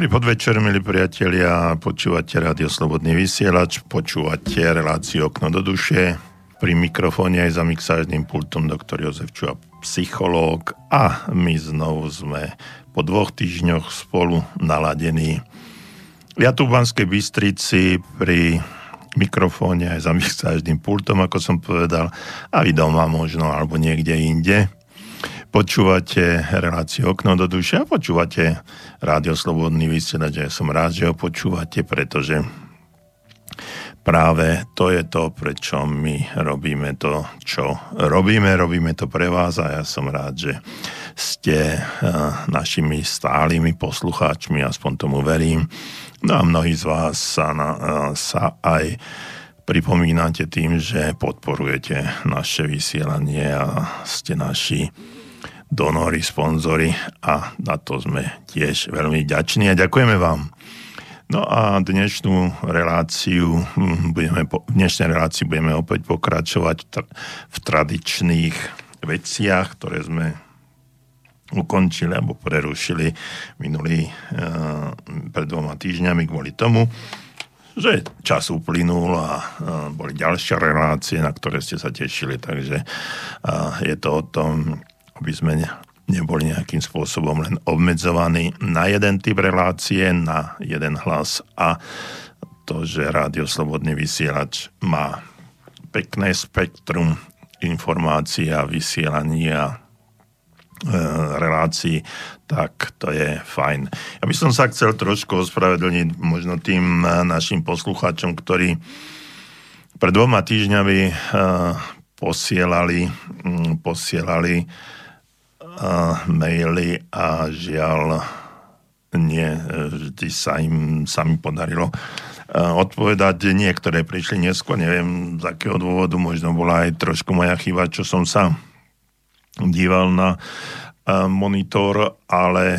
Dobrý podvečer, milí priatelia. Počúvate Radio Slobodný vysielač, počúvate reláciu Okno do duše. Pri mikrofóne aj za mixážnym pultom doktor Jozef Čuha, psychológ a my znovu sme po dvoch týždňoch spolu naladení. Ja tu v Banskej Bystrici pri mikrofóne aj za mixážnym pultom, ako som povedal, a vy doma možno, alebo niekde inde. Počúvate reláciu Okno do duše a počúvate Rádio Slobodný vysielač. Ja som rád, že ho počúvate, pretože práve to je to, prečo my robíme to, čo robíme. Robíme to pre vás a ja som rád, že ste uh, našimi stálými poslucháčmi, aspoň tomu verím. No a mnohí z vás sa, na, uh, sa aj pripomínate tým, že podporujete naše vysielanie a ste naši donory, sponzory a na to sme tiež veľmi ďační a ďakujeme vám. No a dnešnú reláciu hm, budeme, v dnešnej relácii budeme opäť pokračovať v tradičných veciach, ktoré sme ukončili alebo prerušili minulý uh, pred dvoma týždňami kvôli tomu, že čas uplynul a uh, boli ďalšie relácie, na ktoré ste sa tešili, takže uh, je to o tom, aby sme neboli nejakým spôsobom len obmedzovaní na jeden typ relácie, na jeden hlas a to, že Rádio Slobodný vysielač má pekné spektrum informácií a vysielania e, relácií, tak to je fajn. Ja by som sa chcel trošku ospravedlniť možno tým e, našim poslucháčom, ktorí pred dvoma týždňami e, posielali, posielali maily a žiaľ nie vždy sa im sami podarilo odpovedať. Niektoré prišli neskôr, neviem z akého dôvodu, možno bola aj trošku moja chyba, čo som sa díval na monitor, ale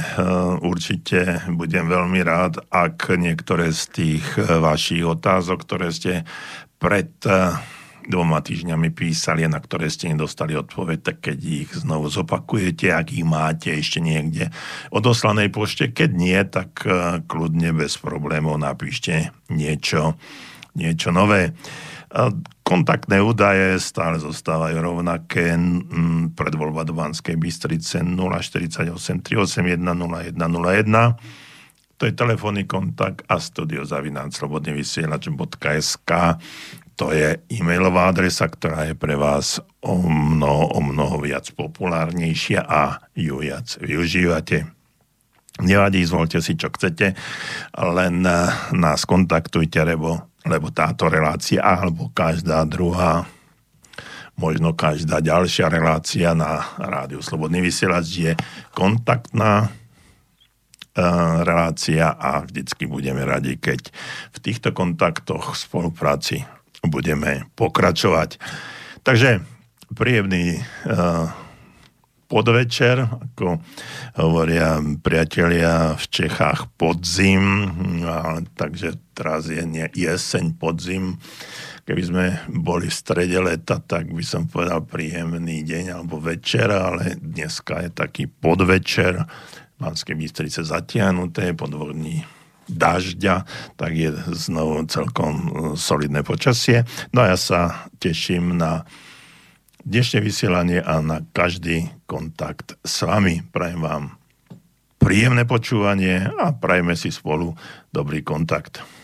určite budem veľmi rád, ak niektoré z tých vašich otázok, ktoré ste pred dvoma týždňami písali, na ktoré ste nedostali odpoveď, tak keď ich znovu zopakujete, ak ich máte ešte niekde odoslanej pošte, keď nie, tak e, kľudne bez problémov napíšte niečo, niečo nové. E, kontaktné údaje stále zostávajú rovnaké. Predvoľba do Banskej Bystrice 048 381 0101 to je telefónny kontakt a studiozavináčslobodnyvysielač.sk to je e-mailová adresa, ktorá je pre vás o mnoho, o mnoho viac populárnejšia a ju viac využívate. Nevadí, zvolte si, čo chcete, len nás kontaktujte, lebo, lebo táto relácia alebo každá druhá možno každá ďalšia relácia na Rádiu Slobodný vysielač je kontaktná e, relácia a vždycky budeme radi, keď v týchto kontaktoch v spolupráci budeme pokračovať. Takže príjemný uh, podvečer, ako hovoria priatelia v Čechách podzim, a, takže teraz je nie, jeseň, podzim. Keby sme boli v strede leta, tak by som povedal príjemný deň alebo večer, ale dneska je taký podvečer, Banské Bystrice zatiahnuté, podvodní dažďa, tak je znovu celkom e, solidné počasie. No a ja sa teším na dnešné vysielanie a na každý kontakt s vami. Prajem vám príjemné počúvanie a prajme si spolu dobrý kontakt.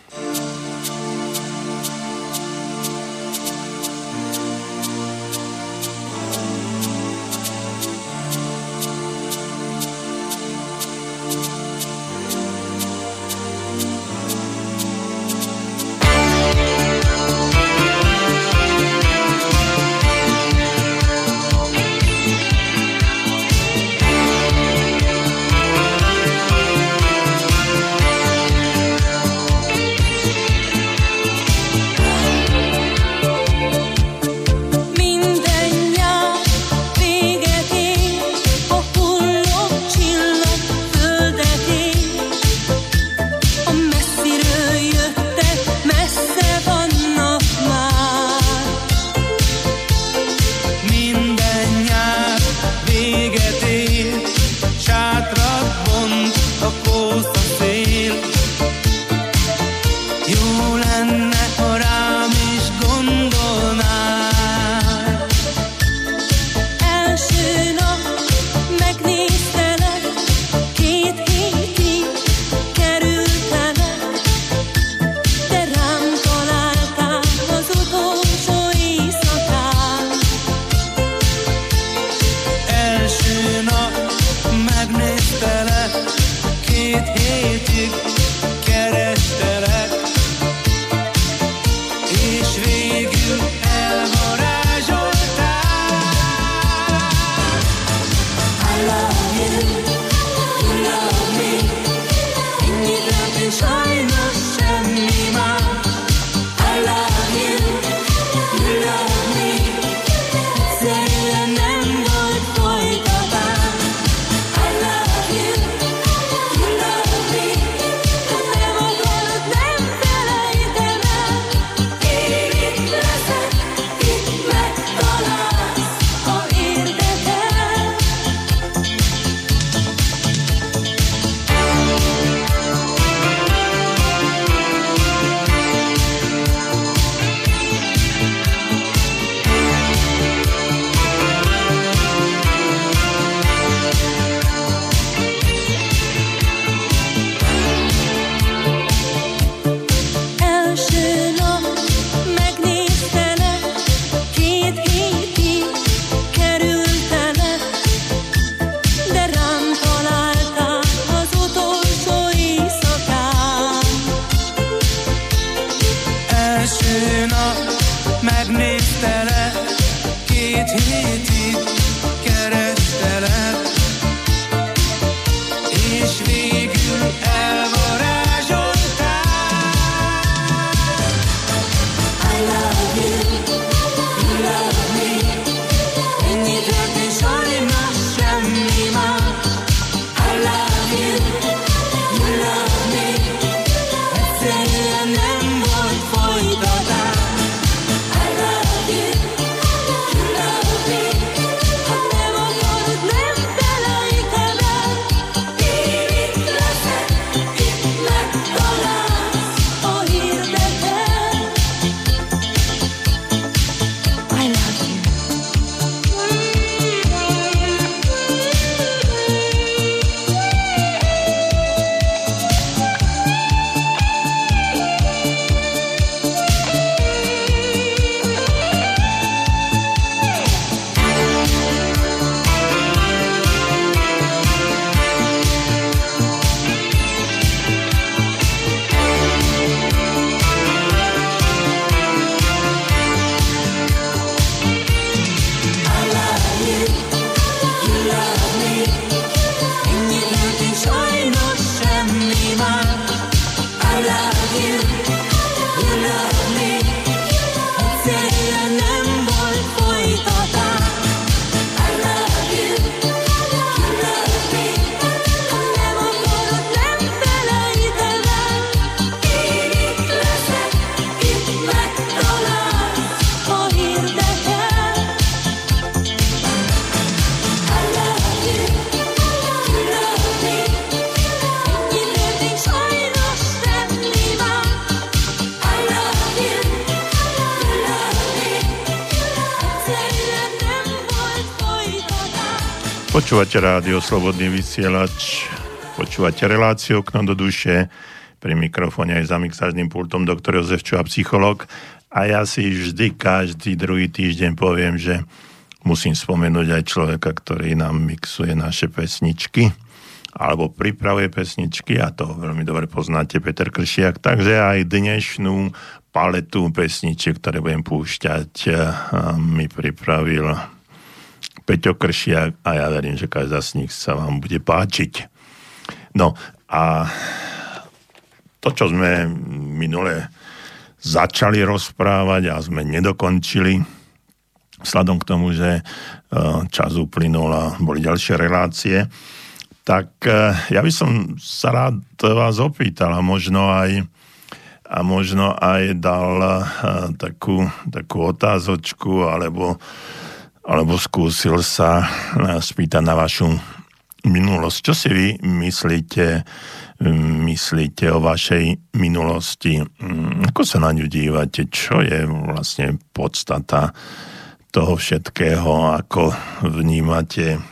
Počúvate rádio Slobodný vysielač, počúvate reláciu Okno do duše, pri mikrofóne aj za mixážnym pultom doktor Jozef Čuha, psycholog. A ja si vždy každý druhý týždeň poviem, že musím spomenúť aj človeka, ktorý nám mixuje naše pesničky alebo pripravuje pesničky a to veľmi dobre poznáte, Peter Kršiak. Takže aj dnešnú paletu pesničiek, ktoré budem púšťať, mi pripravil Peťo Kršiak a ja verím, že každá z nich sa vám bude páčiť. No a to, čo sme minule začali rozprávať a sme nedokončili, vzhľadom k tomu, že e, čas uplynul a boli ďalšie relácie, tak e, ja by som sa rád vás opýtal a možno aj a možno aj dal e, takú, takú otázočku alebo alebo skúsil sa spýtať na vašu minulosť. Čo si vy myslíte, myslíte o vašej minulosti? Mm, ako sa na ňu dívate? Čo je vlastne podstata toho všetkého? Ako vnímate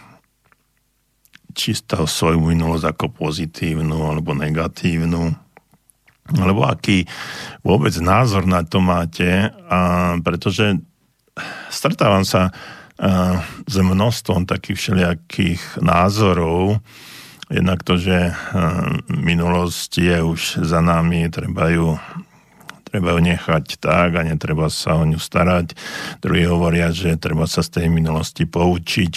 čisto svoju minulosť ako pozitívnu alebo negatívnu? Alebo aký vôbec názor na to máte? A pretože stretávam sa s množstvom takých všelijakých názorov. Jednak to, že minulosť je už za nami, treba ju, treba ju nechať tak a netreba sa o ňu starať. Druhí hovoria, že treba sa z tej minulosti poučiť.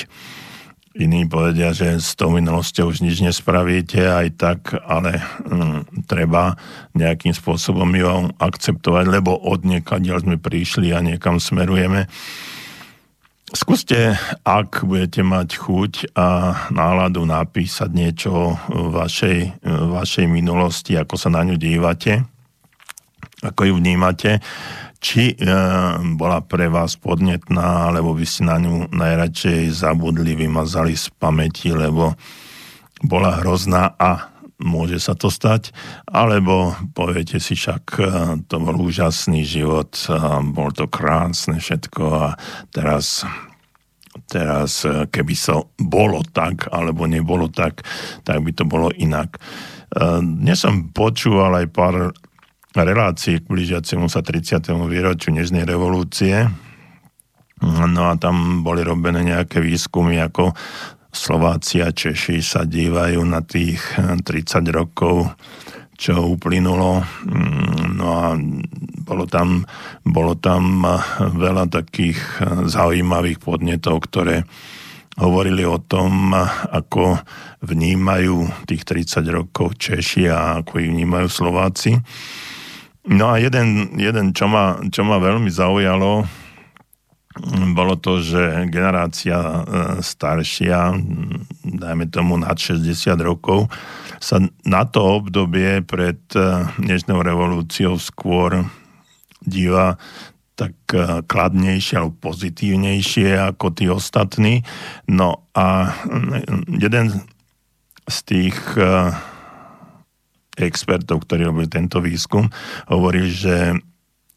Iní povedia, že s tou minulosťou už nič nespravíte aj tak, ale hm, treba nejakým spôsobom ju akceptovať, lebo od niekaď sme prišli a niekam smerujeme. Skúste, ak budete mať chuť a náladu napísať niečo o vašej, vašej minulosti, ako sa na ňu dívate, ako ju vnímate, či e, bola pre vás podnetná, alebo by ste na ňu najradšej zabudli, vymazali z pamäti, lebo bola hrozná a môže sa to stať, alebo poviete si však, e, to bol úžasný život, bol to krásne všetko a teraz teraz e, keby sa bolo tak, alebo nebolo tak, tak by to bolo inak. E, dnes som počúval aj pár relácií k blížiacemu sa 30. výročiu Nežnej revolúcie. No a tam boli robené nejaké výskumy, ako Slováci a Češi sa dívajú na tých 30 rokov, čo uplynulo. Mm, no a bolo tam, bolo tam veľa takých zaujímavých podnetov, ktoré hovorili o tom, ako vnímajú tých 30 rokov Češi a ako ich vnímajú Slováci. No a jeden, jeden čo, ma, čo ma veľmi zaujalo, bolo to, že generácia e, staršia, dajme tomu nad 60 rokov, sa na to obdobie pred e, dnešnou revolúciou skôr díva tak e, kladnejšie alebo pozitívnejšie ako tí ostatní. No a jeden z tých expertov, ktorí robili tento výskum, hovorí, že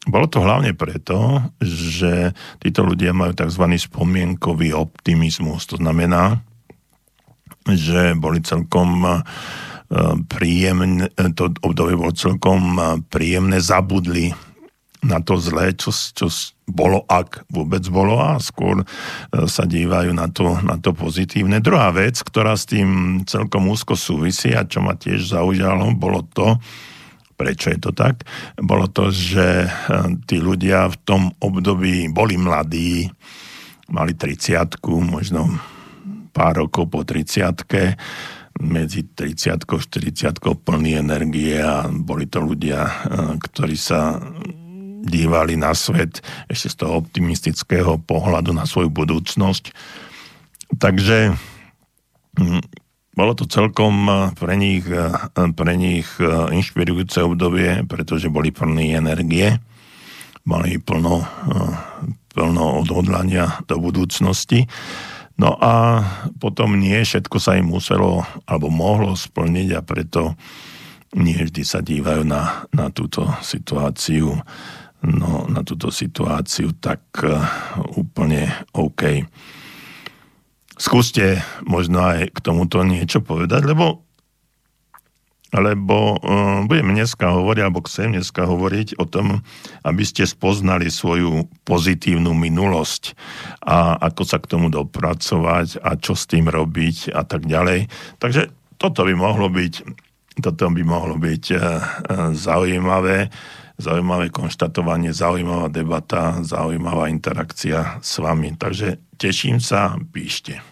bolo to hlavne preto, že títo ľudia majú tzv. spomienkový optimizmus. To znamená, že boli celkom e, príjemné, to obdobie bolo celkom e, príjemné, zabudli na to zlé, čo, čo bolo, ak vôbec bolo a skôr e, sa dívajú na to, na to pozitívne. Druhá vec, ktorá s tým celkom úzko súvisí a čo ma tiež zaujalo, bolo to, prečo je to tak, bolo to, že eh, tí ľudia v tom období boli mladí, mali 30 možno pár rokov po 30 medzi 30 a 40 plný energie a boli to ľudia, eh, ktorí sa dívali na svet ešte z toho optimistického pohľadu na svoju budúcnosť. Takže hm, bolo to celkom eh, pre nich, eh, pre nich eh, inšpirujúce obdobie, pretože boli plní energie, mali plno, plno odhodlania do budúcnosti. No a potom nie všetko sa im muselo alebo mohlo splniť a preto nie vždy sa dívajú na, na túto situáciu no, na túto situáciu tak úplne OK skúste možno aj k tomuto niečo povedať, lebo lebo uh, budem dneska hovoriť, alebo chcem dneska hovoriť o tom, aby ste spoznali svoju pozitívnu minulosť a ako sa k tomu dopracovať a čo s tým robiť a tak ďalej. Takže toto by mohlo byť, toto by mohlo byť uh, zaujímavé, zaujímavé konštatovanie, zaujímavá debata, zaujímavá interakcia s vami. Takže teším sa, píšte.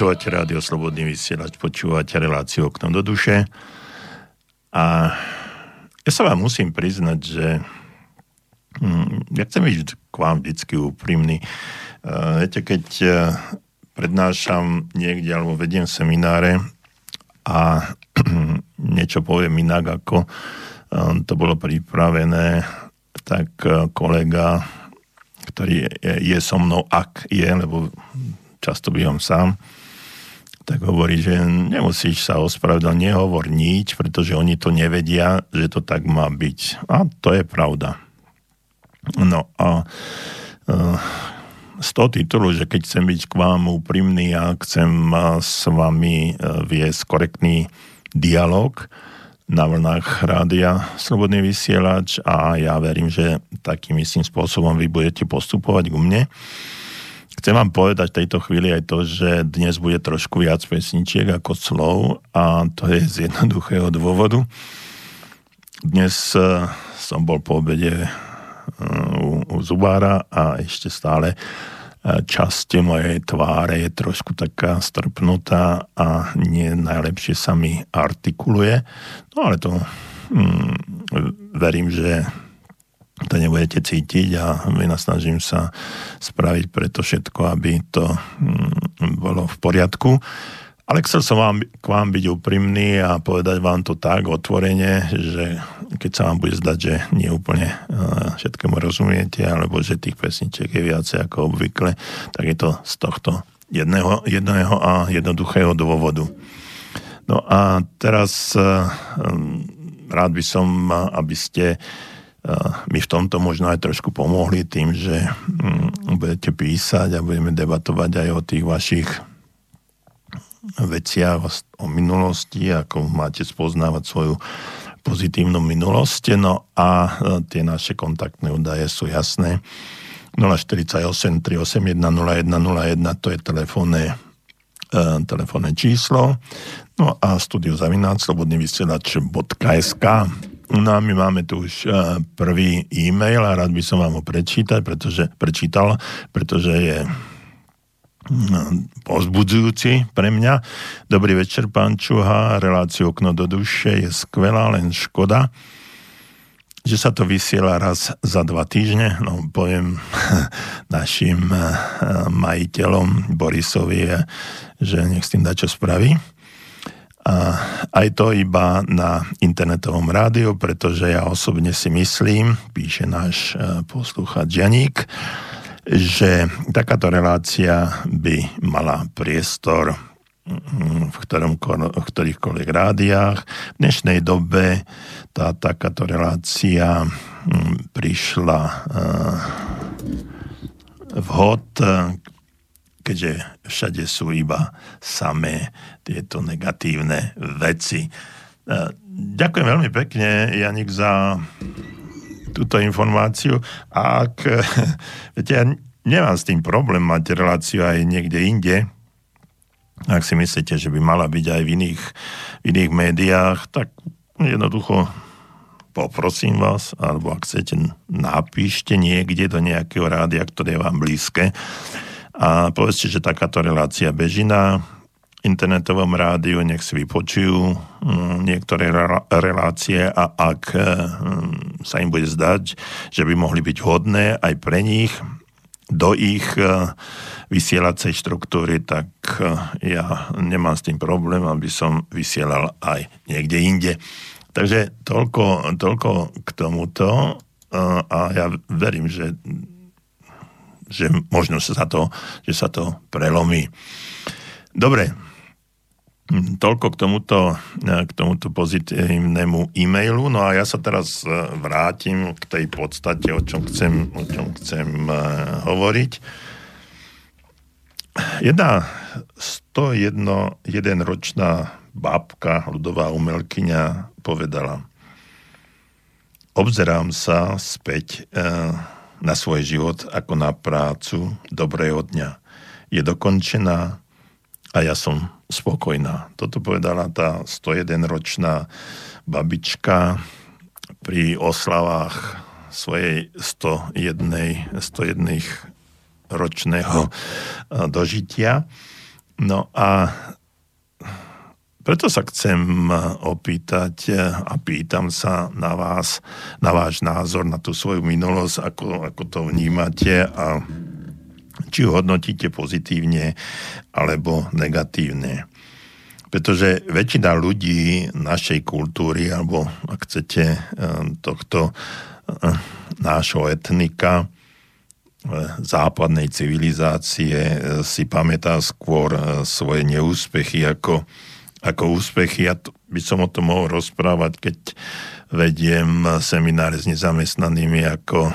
Počúvate rádio Slobodný vysielač, počúvate reláciu okno do duše. A ja sa vám musím priznať, že hm, ja chcem byť k vám vždycky úprimný. Uh, viete, keď uh, prednášam niekde alebo vediem semináre a niečo poviem inak, ako uh, to bolo pripravené, tak uh, kolega, ktorý je, je so mnou, ak je, lebo často bývam sám, tak hovorí, že nemusíš sa ospravedlniť, nehovor nič, pretože oni to nevedia, že to tak má byť. A to je pravda. No a uh, z toho titulu, že keď chcem byť k vám úprimný a chcem s vami uh, viesť korektný dialog na vlnách rádia Slobodný vysielač a ja verím, že takým istým spôsobom vy budete postupovať ku mne, Chcem vám povedať v tejto chvíli aj to, že dnes bude trošku viac pesničiek ako slov a to je z jednoduchého dôvodu. Dnes e, som bol po obede e, u, u Zubára a ešte stále e, časť mojej tváre je trošku taká strpnutá a nie najlepšie sa mi artikuluje. No ale to hm, verím, že to nebudete cítiť a vynasnažím sa spraviť preto všetko, aby to mm, bolo v poriadku. Ale chcel som vám, k vám byť úprimný a povedať vám to tak otvorene, že keď sa vám bude zdať, že nie úplne uh, všetkému rozumiete, alebo že tých pesničiek je viacej ako obvykle, tak je to z tohto jedného, jedného a jednoduchého dôvodu. No a teraz uh, rád by som, aby ste mi v tomto možno aj trošku pomohli tým, že mm, budete písať a budeme debatovať aj o tých vašich veciach, o minulosti, ako máte spoznávať svoju pozitívnu minulosť. No a e, tie naše kontaktné údaje sú jasné. 048 381 0101 to je telefónne, e, telefónne číslo. No a studio zavináč slobodný vysielač.sk No a my máme tu už uh, prvý e-mail a rád by som vám ho prečítať, pretože, prečítal, pretože je mm, pozbudzujúci pre mňa. Dobrý večer, pán Čuha. Reláciu Okno do duše je skvelá, len škoda, že sa to vysiela raz za dva týždne. No, poviem našim uh, majiteľom Borisovi, že nech s tým dá čo spraví. A aj to iba na internetovom rádiu, pretože ja osobne si myslím, píše náš e, poslúchač Janík, že takáto relácia by mala priestor mm, v, ktorom, v ktorýchkoľvek rádiách. V dnešnej dobe tá takáto relácia mm, prišla e, vhod keďže všade sú iba samé tieto negatívne veci. E, ďakujem veľmi pekne, Janik, za túto informáciu. A ak, viete, ja nemám s tým problém mať reláciu aj niekde inde, ak si myslíte, že by mala byť aj v iných, v iných médiách, tak jednoducho poprosím vás, alebo ak chcete, napíšte niekde do nejakého rádia, ktoré je vám blízke a povedzte, že takáto relácia beží na internetovom rádiu, nech si vypočujú mm, niektoré relácie a ak mm, sa im bude zdať, že by mohli byť hodné aj pre nich do ich e, vysielacej štruktúry, tak e, ja nemám s tým problém, aby som vysielal aj niekde inde. Takže toľko, toľko k tomuto e, a ja verím, že že možno sa to, že sa to prelomí. Dobre, toľko k tomuto, k tomuto pozitívnemu e-mailu. No a ja sa teraz e, vrátim k tej podstate, o čom chcem, o čom chcem uh, hovoriť. Jedna 101 ročná babka, ľudová umelkyňa, povedala Obzerám sa späť na svoj život ako na prácu dobrého dňa. Je dokončená a ja som spokojná. Toto povedala tá 101-ročná babička pri oslavách svojej 101, 101 ročného dožitia. No a preto sa chcem opýtať a pýtam sa na vás, na váš názor, na tú svoju minulosť, ako, ako to vnímate a či ju hodnotíte pozitívne alebo negatívne. Pretože väčšina ľudí našej kultúry, alebo ak chcete eh, tohto eh, nášho etnika, západnej civilizácie si pamätá skôr svoje neúspechy ako, ako úspechy. Ja to, by som o tom mohol rozprávať, keď vediem semináre s nezamestnanými ako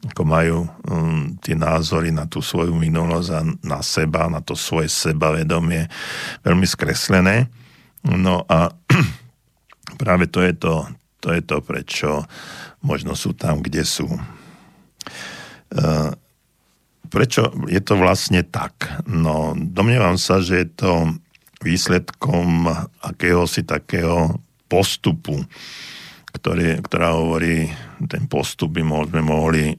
ako majú um, tie názory na tú svoju minulosť a na seba, na to svoje sebavedomie veľmi skreslené. No a práve to je to, to je to, prečo možno sú tam, kde sú. Uh, prečo je to vlastne tak? No, domnievam sa, že je to výsledkom akéhosi takého postupu, ktorý, ktorá hovorí, ten postup by sme mohli e,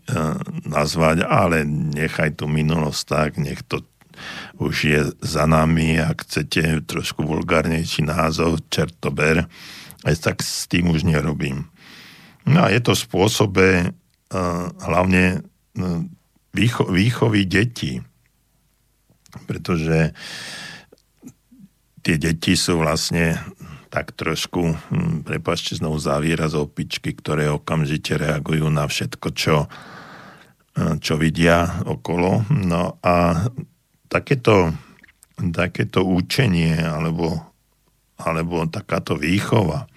nazvať, ale nechaj tú minulosť tak, nech to už je za nami, ak chcete trošku vulgárnejší názov, čertober, aj tak s tým už nerobím. No a je to spôsobe e, hlavne e, výcho, výchovy detí, pretože tie deti sú vlastne tak trošku, hm, prepačte znovu za výraz opičky, ktoré okamžite reagujú na všetko, čo, hm, čo vidia okolo. No a takéto, takéto učenie alebo, alebo takáto výchova,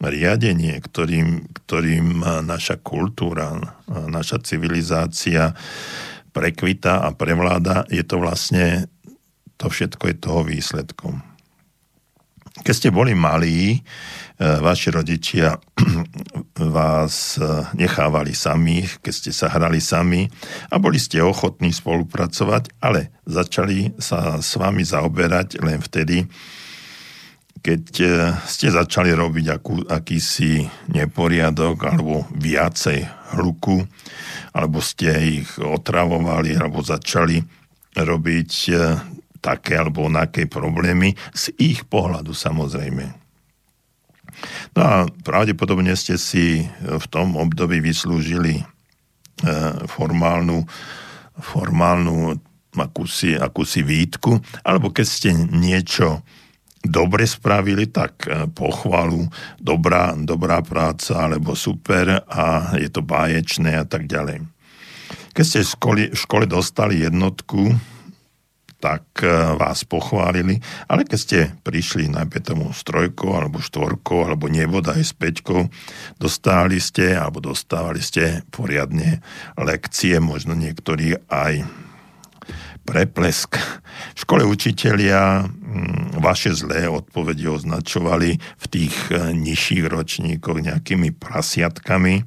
riadenie, ktorým, ktorým naša kultúra, naša civilizácia prekvita a prevláda, je to vlastne, to všetko je toho výsledkom. Keď ste boli malí, e, vaši rodičia vás e, nechávali samých, keď ste sa hrali sami a boli ste ochotní spolupracovať, ale začali sa s vami zaoberať len vtedy, keď e, ste začali robiť akú, akýsi neporiadok alebo viacej hluku, alebo ste ich otravovali, alebo začali robiť také alebo onaké problémy z ich pohľadu samozrejme. No a pravdepodobne ste si v tom období vyslúžili e, formálnu, formálnu akúsi, akúsi výtku, alebo keď ste niečo dobre spravili, tak e, pochvalu, dobrá, dobrá práca, alebo super a je to báječné a tak ďalej. Keď ste v škole, v škole dostali jednotku, tak e, vás pochválili, ale keď ste prišli najmä tomu s trojkou alebo štvorkou alebo nebodaj s peťkou, dostali ste alebo dostávali ste poriadne lekcie, možno niektorí aj preplesk. V škole učitelia mm, vaše zlé odpovede označovali v tých e, nižších ročníkoch nejakými prasiatkami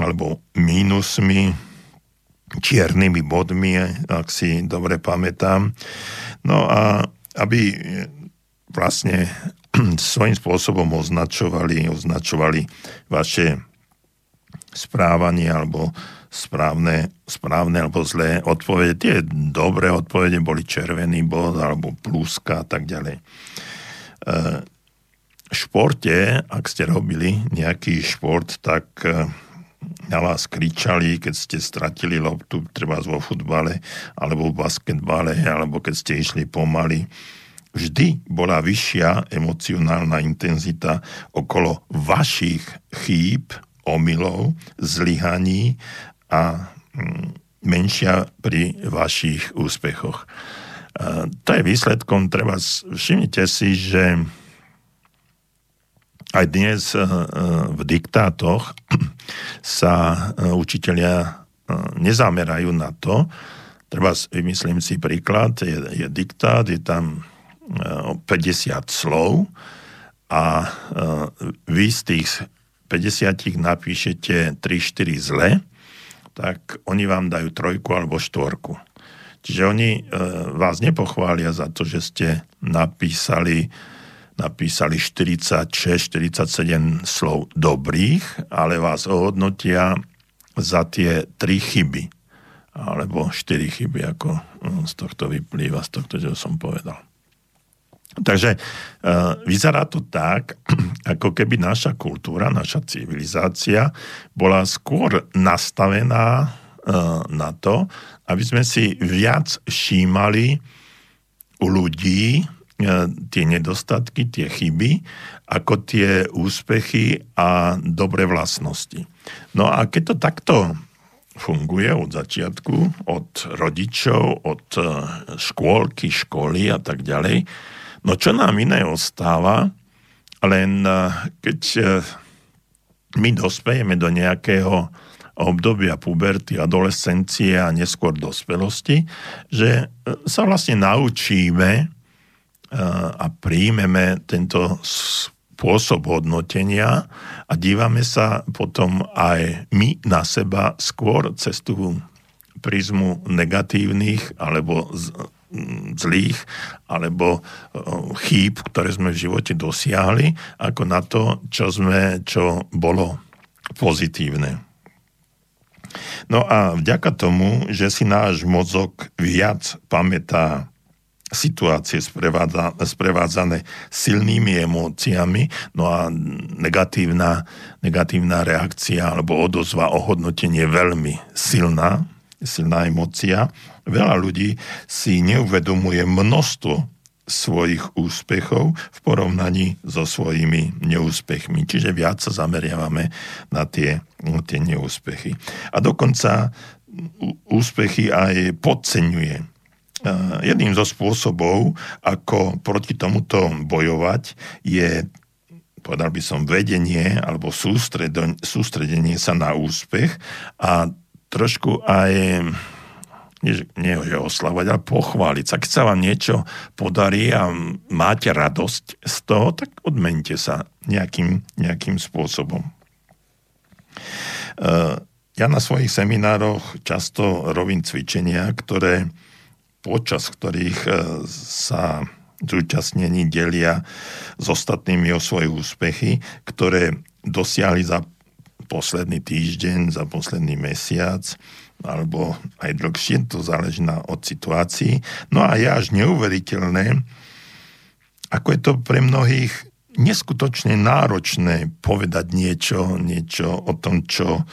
alebo mínusmi, čiernymi bodmi, ak si dobre pamätám. No a aby vlastne svojím spôsobom označovali, označovali vaše správanie alebo správne, správne alebo zlé odpovede. Tie dobré odpovede boli červený bod alebo pluska a tak ďalej. E, v športe, ak ste robili nejaký šport, tak e, na vás kričali, keď ste stratili loptu, treba vo futbale, alebo v basketbale, alebo keď ste išli pomaly. Vždy bola vyššia emocionálna intenzita okolo vašich chýb, omylov, zlyhaní a mm, menšia pri vašich úspechoch. To je výsledkom, treba všimnite si, že aj dnes eh, eh, v diktátoch sa eh, učitelia nezamerajú na to, treba, vymyslím si príklad, je, je diktát, je tam 50 slov a vy z tých 50 napíšete 3-4 zle, tak oni vám dajú trojku alebo štvorku. Čiže oni vás nepochvália za to, že ste napísali napísali 46-47 slov dobrých, ale vás ohodnotia za tie tri chyby. alebo štyri chyby, ako hm, z tohto vyplýva, z tohto, čo som povedal. Takže uh, vyzerá to tak, ako keby naša kultúra, naša civilizácia bola skôr nastavená uh, na to, aby sme si viac všímali u ľudí tie nedostatky, tie chyby, ako tie úspechy a dobré vlastnosti. No a keď to takto funguje od začiatku, od rodičov, od škôlky, školy a tak ďalej, No čo nám iné ostáva, len eh, keď my dospejeme do nejakého obdobia puberty, adolescencie a neskôr dospelosti, že sa vlastne naučíme a príjmeme tento spôsob hodnotenia a dívame sa potom aj my na seba skôr cez tú prízmu negatívnych alebo zlých alebo eh, chýb, ktoré sme v živote dosiahli, ako na to, čo sme, čo bolo pozitívne. No a vďaka tomu, že si náš mozog viac pamätá situácie sprevádzané silnými emóciami, no a negatívna, negatívna reakcia alebo odozva, ohodnotenie veľmi silná, silná emócia, Veľa ľudí si neuvedomuje množstvo svojich úspechov v porovnaní so svojimi neúspechmi. Čiže viac sa zameriavame na tie, na tie neúspechy. A dokonca úspechy aj podceňuje. Jedným zo spôsobov, ako proti tomuto bojovať, je povedal by som, vedenie alebo sústredenie sa na úspech a trošku aj nie, nie že oslavovať, ale pochváliť sa. Keď sa vám niečo podarí a máte radosť z toho, tak odmente sa nejakým, nejakým spôsobom. Uh, ja na svojich seminároch často robím cvičenia, ktoré počas ktorých uh, sa zúčastnení delia s ostatnými o svoje úspechy, ktoré dosiahli za posledný týždeň, za posledný mesiac, alebo aj dlhšie, to záleží na, od situácií. No a je až neuveriteľné, ako je to pre mnohých neskutočne náročné povedať niečo, niečo o tom, čo, e,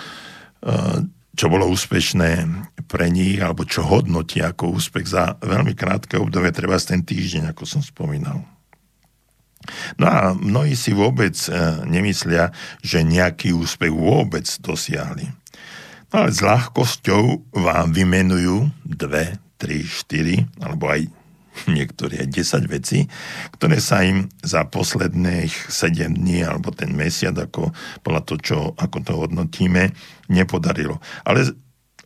čo bolo úspešné pre nich, alebo čo hodnotí ako úspech za veľmi krátke obdobie, treba ten týždeň, ako som spomínal. No a mnohí si vôbec e, nemyslia, že nejaký úspech vôbec dosiahli. No ale s ľahkosťou vám vymenujú dve, tri, štyri, alebo aj niektoré aj 10 vecí, ktoré sa im za posledných 7 dní alebo ten mesiac, ako podľa to, čo, ako to hodnotíme, nepodarilo. Ale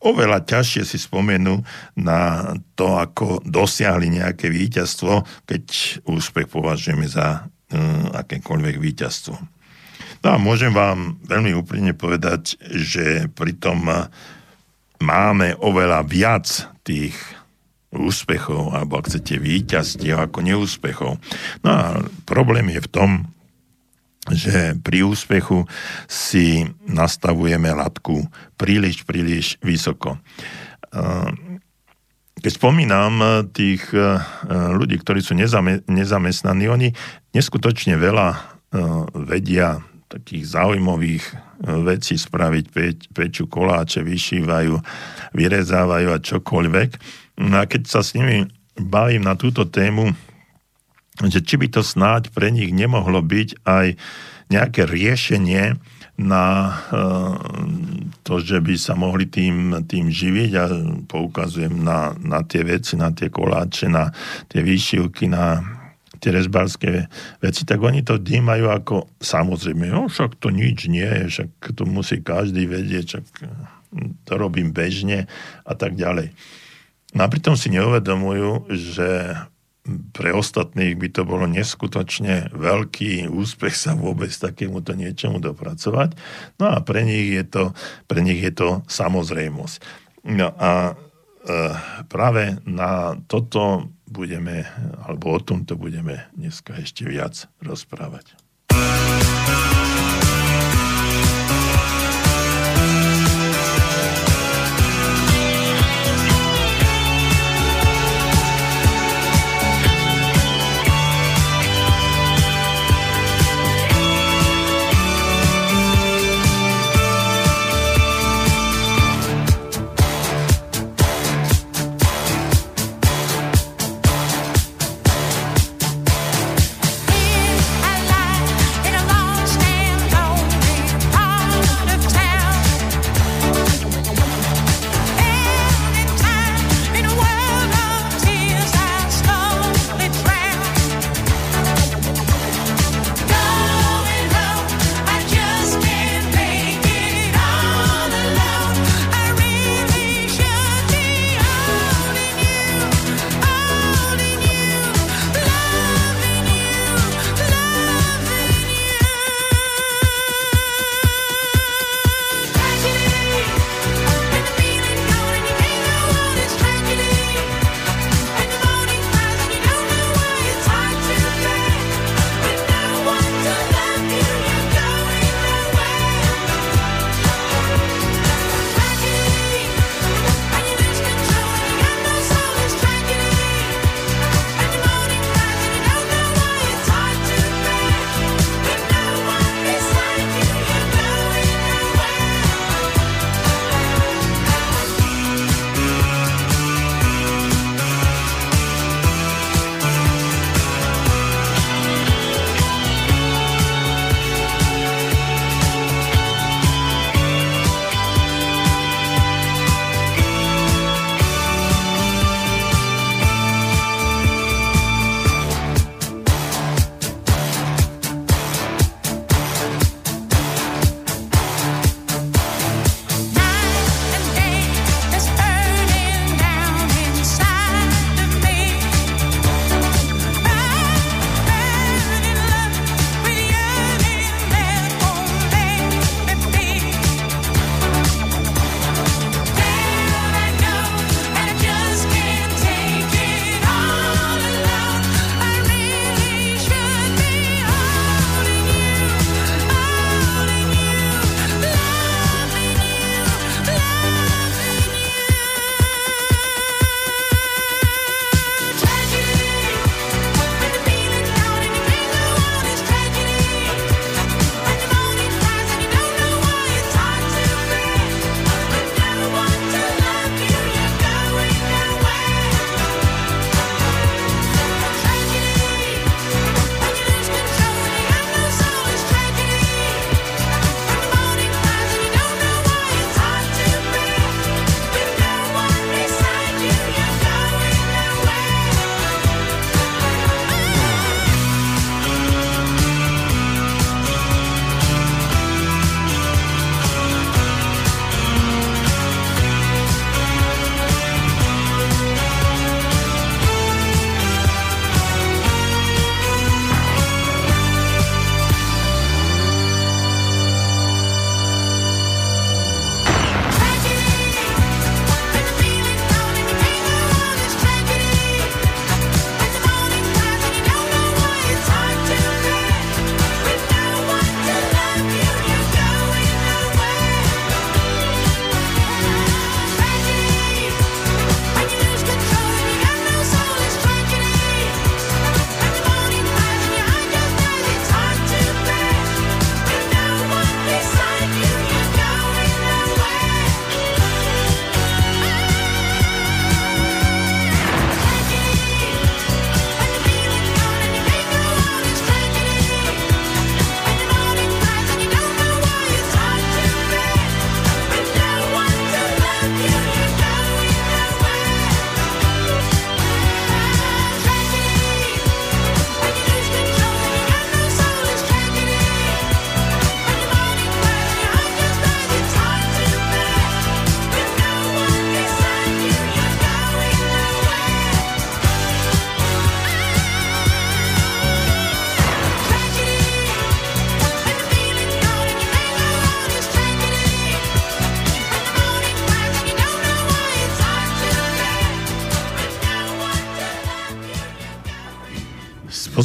oveľa ťažšie si spomenú na to, ako dosiahli nejaké víťazstvo, keď úspech považujeme za uh, akékoľvek víťazstvo. No a môžem vám veľmi úprimne povedať, že pritom máme oveľa viac tých úspechov, alebo ak chcete víťazstiev ako neúspechov. No a problém je v tom, že pri úspechu si nastavujeme latku príliš, príliš vysoko. Keď spomínam tých ľudí, ktorí sú nezamestnaní, oni neskutočne veľa vedia takých zaujímavých e, vecí spraviť, peč, peču koláče, vyšívajú, vyrezávajú a čokoľvek. No a keď sa s nimi bavím na túto tému, že či by to snáď pre nich nemohlo byť aj nejaké riešenie na e, to, že by sa mohli tým, tým živiť a poukazujem na, na tie veci, na tie koláče, na tie výšivky, na tie rezbárske veci, tak oni to vnímajú ako samozrejme, no však to nič nie, však to musí každý vedieť, však to robím bežne a tak ďalej. No a pritom si neuvedomujú, že pre ostatných by to bolo neskutočne veľký úspech sa vôbec takémuto niečomu dopracovať. No a pre nich je to, pre nich je to samozrejmosť. No a e, práve na toto budeme, alebo o tomto budeme dneska ešte viac rozprávať.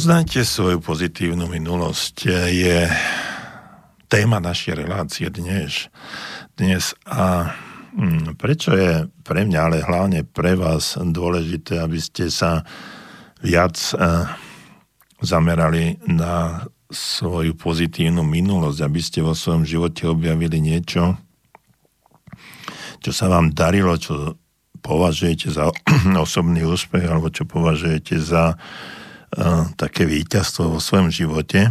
Poznajte svoju pozitívnu minulosť je téma našej relácie dnes. dnes a hm, prečo je pre mňa, ale hlavne pre vás dôležité, aby ste sa viac eh, zamerali na svoju pozitívnu minulosť, aby ste vo svojom živote objavili niečo, čo sa vám darilo, čo považujete za osobný úspech alebo čo považujete za také víťazstvo vo svojom živote,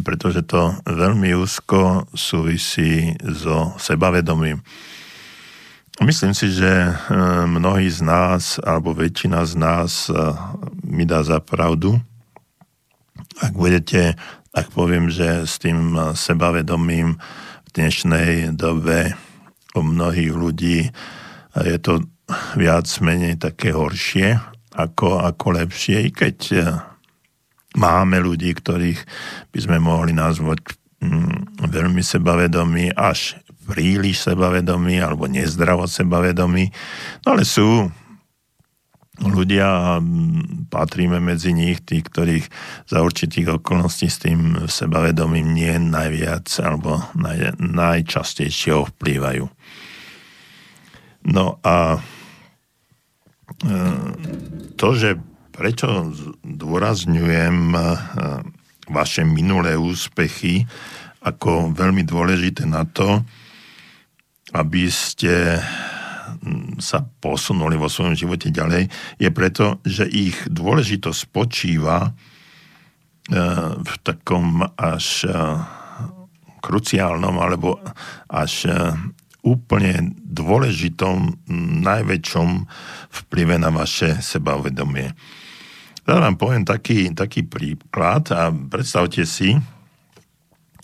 pretože to veľmi úzko súvisí so sebavedomím. Myslím si, že e, mnohí z nás, alebo väčšina z nás e, mi dá za pravdu, ak budete, ak poviem, že s tým sebavedomím v dnešnej dobe u mnohých ľudí je to viac menej také horšie, ako, ako lepšie, i keď e, máme ľudí, ktorých by sme mohli nazvať mm, veľmi sebavedomí, až príliš sebavedomí alebo nezdravo sebavedomí. No ale sú ľudia, patríme medzi nich, tí, ktorých za určitých okolností s tým sebavedomím nie najviac alebo naj, najčastejšie ovplývajú. No a to, že prečo zdôrazňujem eh, vaše minulé úspechy ako veľmi dôležité na to, aby ste sa posunuli vo svojom živote ďalej, je preto, že ich dôležitosť spočíva eh, v takom až kruciálnom alebo až úplne dôležitom, najväčšom vplyve na vaše sebavedomie. Ja vám poviem taký, taký príklad a predstavte si,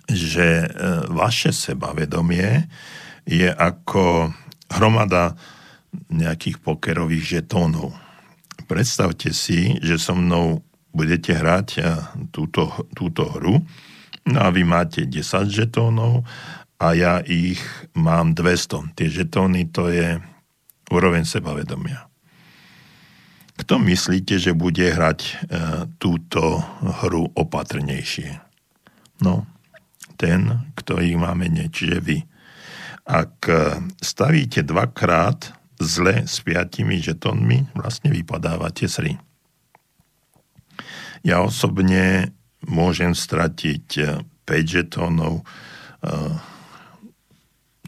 že e, vaše sebavedomie je ako hromada nejakých pokerových žetónov. Predstavte si, že so mnou budete hrať e, túto, túto hru, no a vy máte 10 žetónov a ja ich mám 200. Tie žetóny to je úroveň sebavedomia. Kto myslíte, že bude hrať e, túto hru opatrnejšie? No, ten, kto ich má menej, čiže vy. Ak e, stavíte dvakrát zle s piatimi žetónmi, vlastne vypadávate sri. Ja osobne môžem stratiť 5 e, žetónov, e,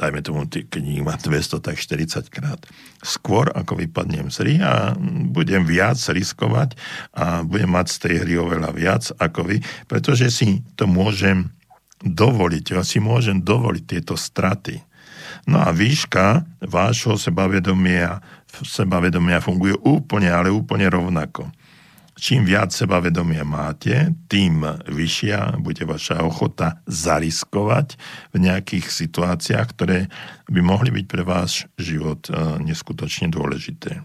dajme tomu, keď ich má 200, tak 40 krát. Skôr ako vypadnem z hry a budem viac riskovať a budem mať z tej hry oveľa viac ako vy, pretože si to môžem dovoliť, ja si môžem dovoliť tieto straty. No a výška vášho sebavedomia, sebavedomia funguje úplne, ale úplne rovnako čím viac sebavedomia máte, tým vyššia bude vaša ochota zariskovať v nejakých situáciách, ktoré by mohli byť pre váš život e, neskutočne dôležité.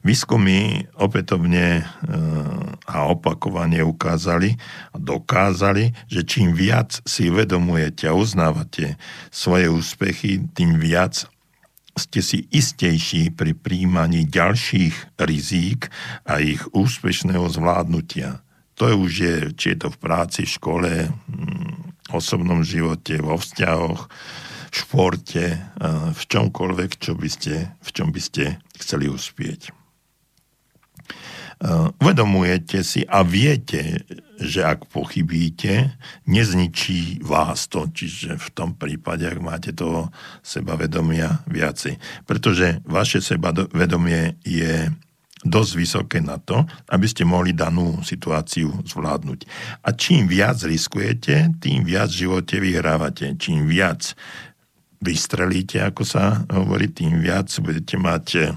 Výskumy opätovne e, a opakovane ukázali a dokázali, že čím viac si uvedomujete a uznávate svoje úspechy, tým viac ste si istejší pri príjmaní ďalších rizík a ich úspešného zvládnutia. To je už je, či je to v práci, v škole, v mm, osobnom živote, vo vzťahoch, v športe, v čomkoľvek, čo by ste, v čom by ste chceli uspieť. Eh, uvedomujete si a viete, že ak pochybíte, nezničí vás to, čiže v tom prípade, ak máte toho sebavedomia viacej. Pretože vaše sebavedomie je dosť vysoké na to, aby ste mohli danú situáciu zvládnuť. A čím viac riskujete, tým viac v živote vyhrávate. Čím viac vystrelíte, ako sa hovorí, tým viac budete mať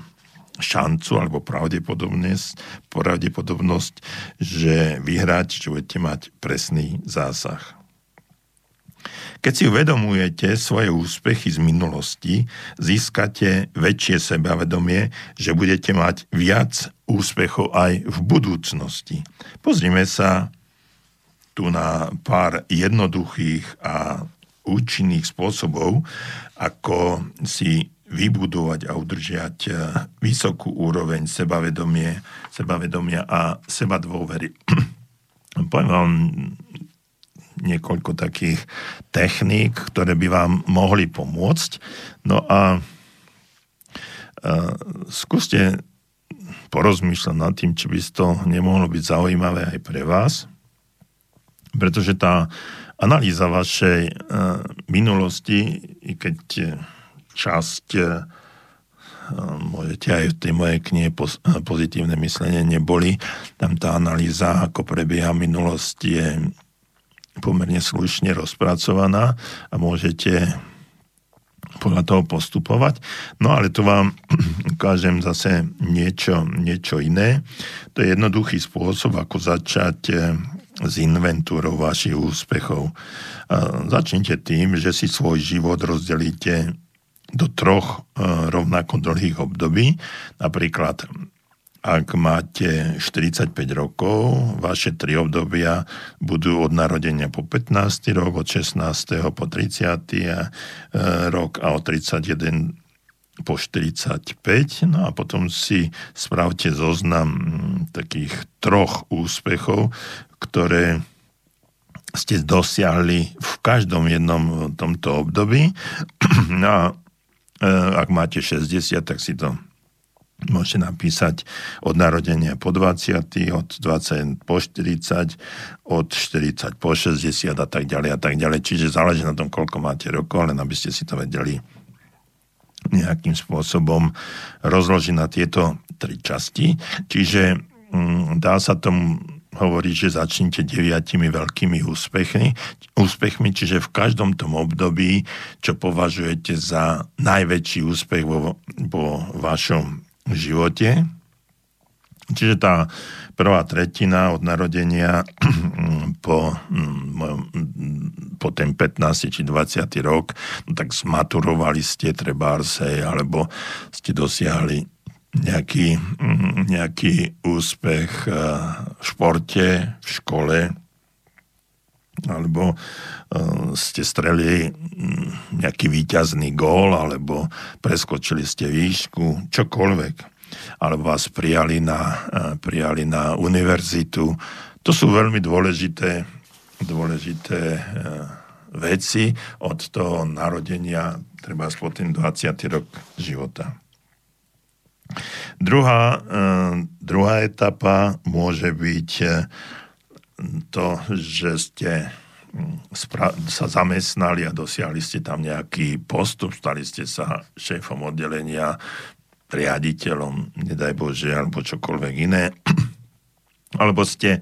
šancu alebo pravdepodobnosť, pravdepodobnosť, že vyhráte, že budete mať presný zásah. Keď si uvedomujete svoje úspechy z minulosti, získate väčšie sebavedomie, že budete mať viac úspechov aj v budúcnosti. Pozrime sa tu na pár jednoduchých a účinných spôsobov, ako si vybudovať a udržiať e, vysokú úroveň sebavedomie, sebavedomia a seba dôvery. Poviem vám niekoľko takých techník, ktoré by vám mohli pomôcť. No a, a skúste porozmýšľať nad tým, či by to nemohlo byť zaujímavé aj pre vás, pretože tá analýza vašej uh, minulosti, i keď časť uh, môžete aj v tej mojej knihe pozitívne myslenie neboli, tam tá analýza, ako prebieha minulosť, je pomerne slušne rozpracovaná a môžete podľa toho postupovať. No ale tu vám ukážem zase niečo, niečo iné. To je jednoduchý spôsob, ako začať eh, s inventúrou vašich úspechov. Začnite tým, že si svoj život rozdelíte do troch eh, rovnako dlhých období. Napríklad ak máte 45 rokov, vaše tri obdobia budú od narodenia po 15. rok, od 16. po 30. E, rok a od 31 po 45. No a potom si spravte zoznam takých troch úspechov, ktoré ste dosiahli v každom jednom tomto období. No a e, ak máte 60, tak si to Môžete napísať od narodenia po 20, od 20 po 40, od 40 po 60 a tak ďalej a tak ďalej. Čiže záleží na tom, koľko máte rokov, len aby ste si to vedeli nejakým spôsobom rozložiť na tieto tri časti. Čiže mm, dá sa tomu hovoriť, že začnite deviatimi veľkými úspechmi, úspechmi, čiže v každom tom období, čo považujete za najväčší úspech vo, vo vašom živote. Čiže tá prvá tretina od narodenia po, mm, po ten 15. či 20. rok, no tak zmaturovali ste trebársej, alebo ste dosiahli nejaký, mm, nejaký úspech eh, v športe, v škole, alebo uh, ste strelili mm, nejaký výťazný gól, alebo preskočili ste výšku, čokoľvek, alebo vás prijali na, uh, prijali na univerzitu. To sú veľmi dôležité, dôležité veci od toho narodenia, treba po ten 20. rok života. Druhá, druhá etapa môže byť to, že ste mm, sa zamestnali a dosiahli ste tam nejaký postup, stali ste sa šéfom oddelenia, riaditeľom, nedaj Bože, alebo čokoľvek iné, alebo ste e,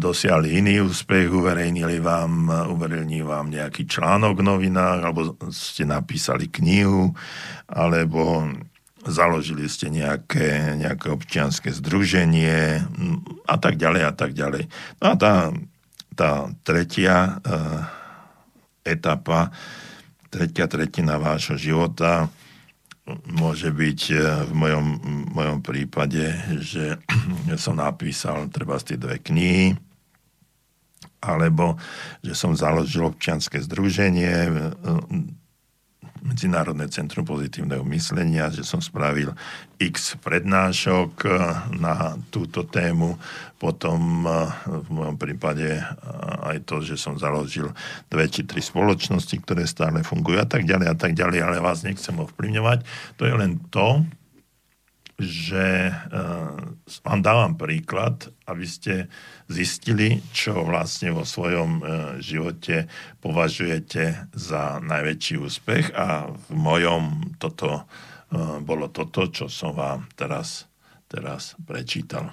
dosiahli iný úspech, uverejnili vám, uverejnili vám nejaký článok v novinách, alebo ste napísali knihu, alebo založili ste nejaké, nejaké občianske združenie a tak ďalej a tak ďalej. No a tá, tá tretia uh, etapa, tretia tretina vášho života môže byť uh, v mojom, mojom prípade, že som napísal treba z tie dve knihy, alebo že som založil občianske združenie, uh, Medzinárodné centrum pozitívneho myslenia, že som spravil x prednášok eh, na túto tému, potom eh, v mojom prípade eh, aj to, že som založil dve či tri spoločnosti, ktoré stále fungujú a tak ďalej a tak ďalej, ale vás nechcem ovplyvňovať. To je len to, že vám dávam príklad, aby ste zistili, čo vlastne vo svojom e, živote považujete za najväčší úspech a v mojom toto e, bolo toto, čo som vám teraz, teraz prečítal.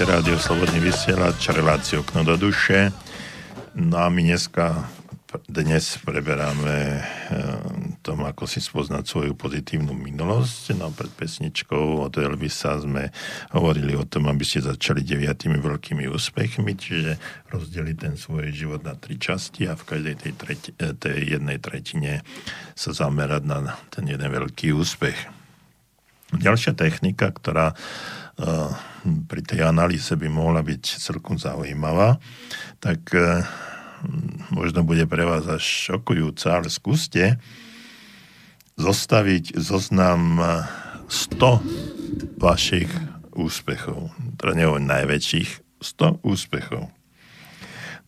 Počúvate rádio Slobodný vysielač, reláciu okno do duše. No a my dneska, dnes preberáme eh, tom, ako si spoznať svoju pozitívnu minulosť. No pred pesničkou od Elvisa sme hovorili o tom, aby ste začali deviatými veľkými úspechmi, čiže rozdeli ten svoj život na tri časti a v každej tej, treti, eh, tej jednej tretine sa zamerať na ten jeden veľký úspech. Ďalšia technika, ktorá pri tej analýze by mohla byť celkom zaujímavá, tak e, možno bude pre vás až šokujúca, ale skúste zostaviť zoznam 100 vašich úspechov, teda nehovorím najväčších, 100 úspechov.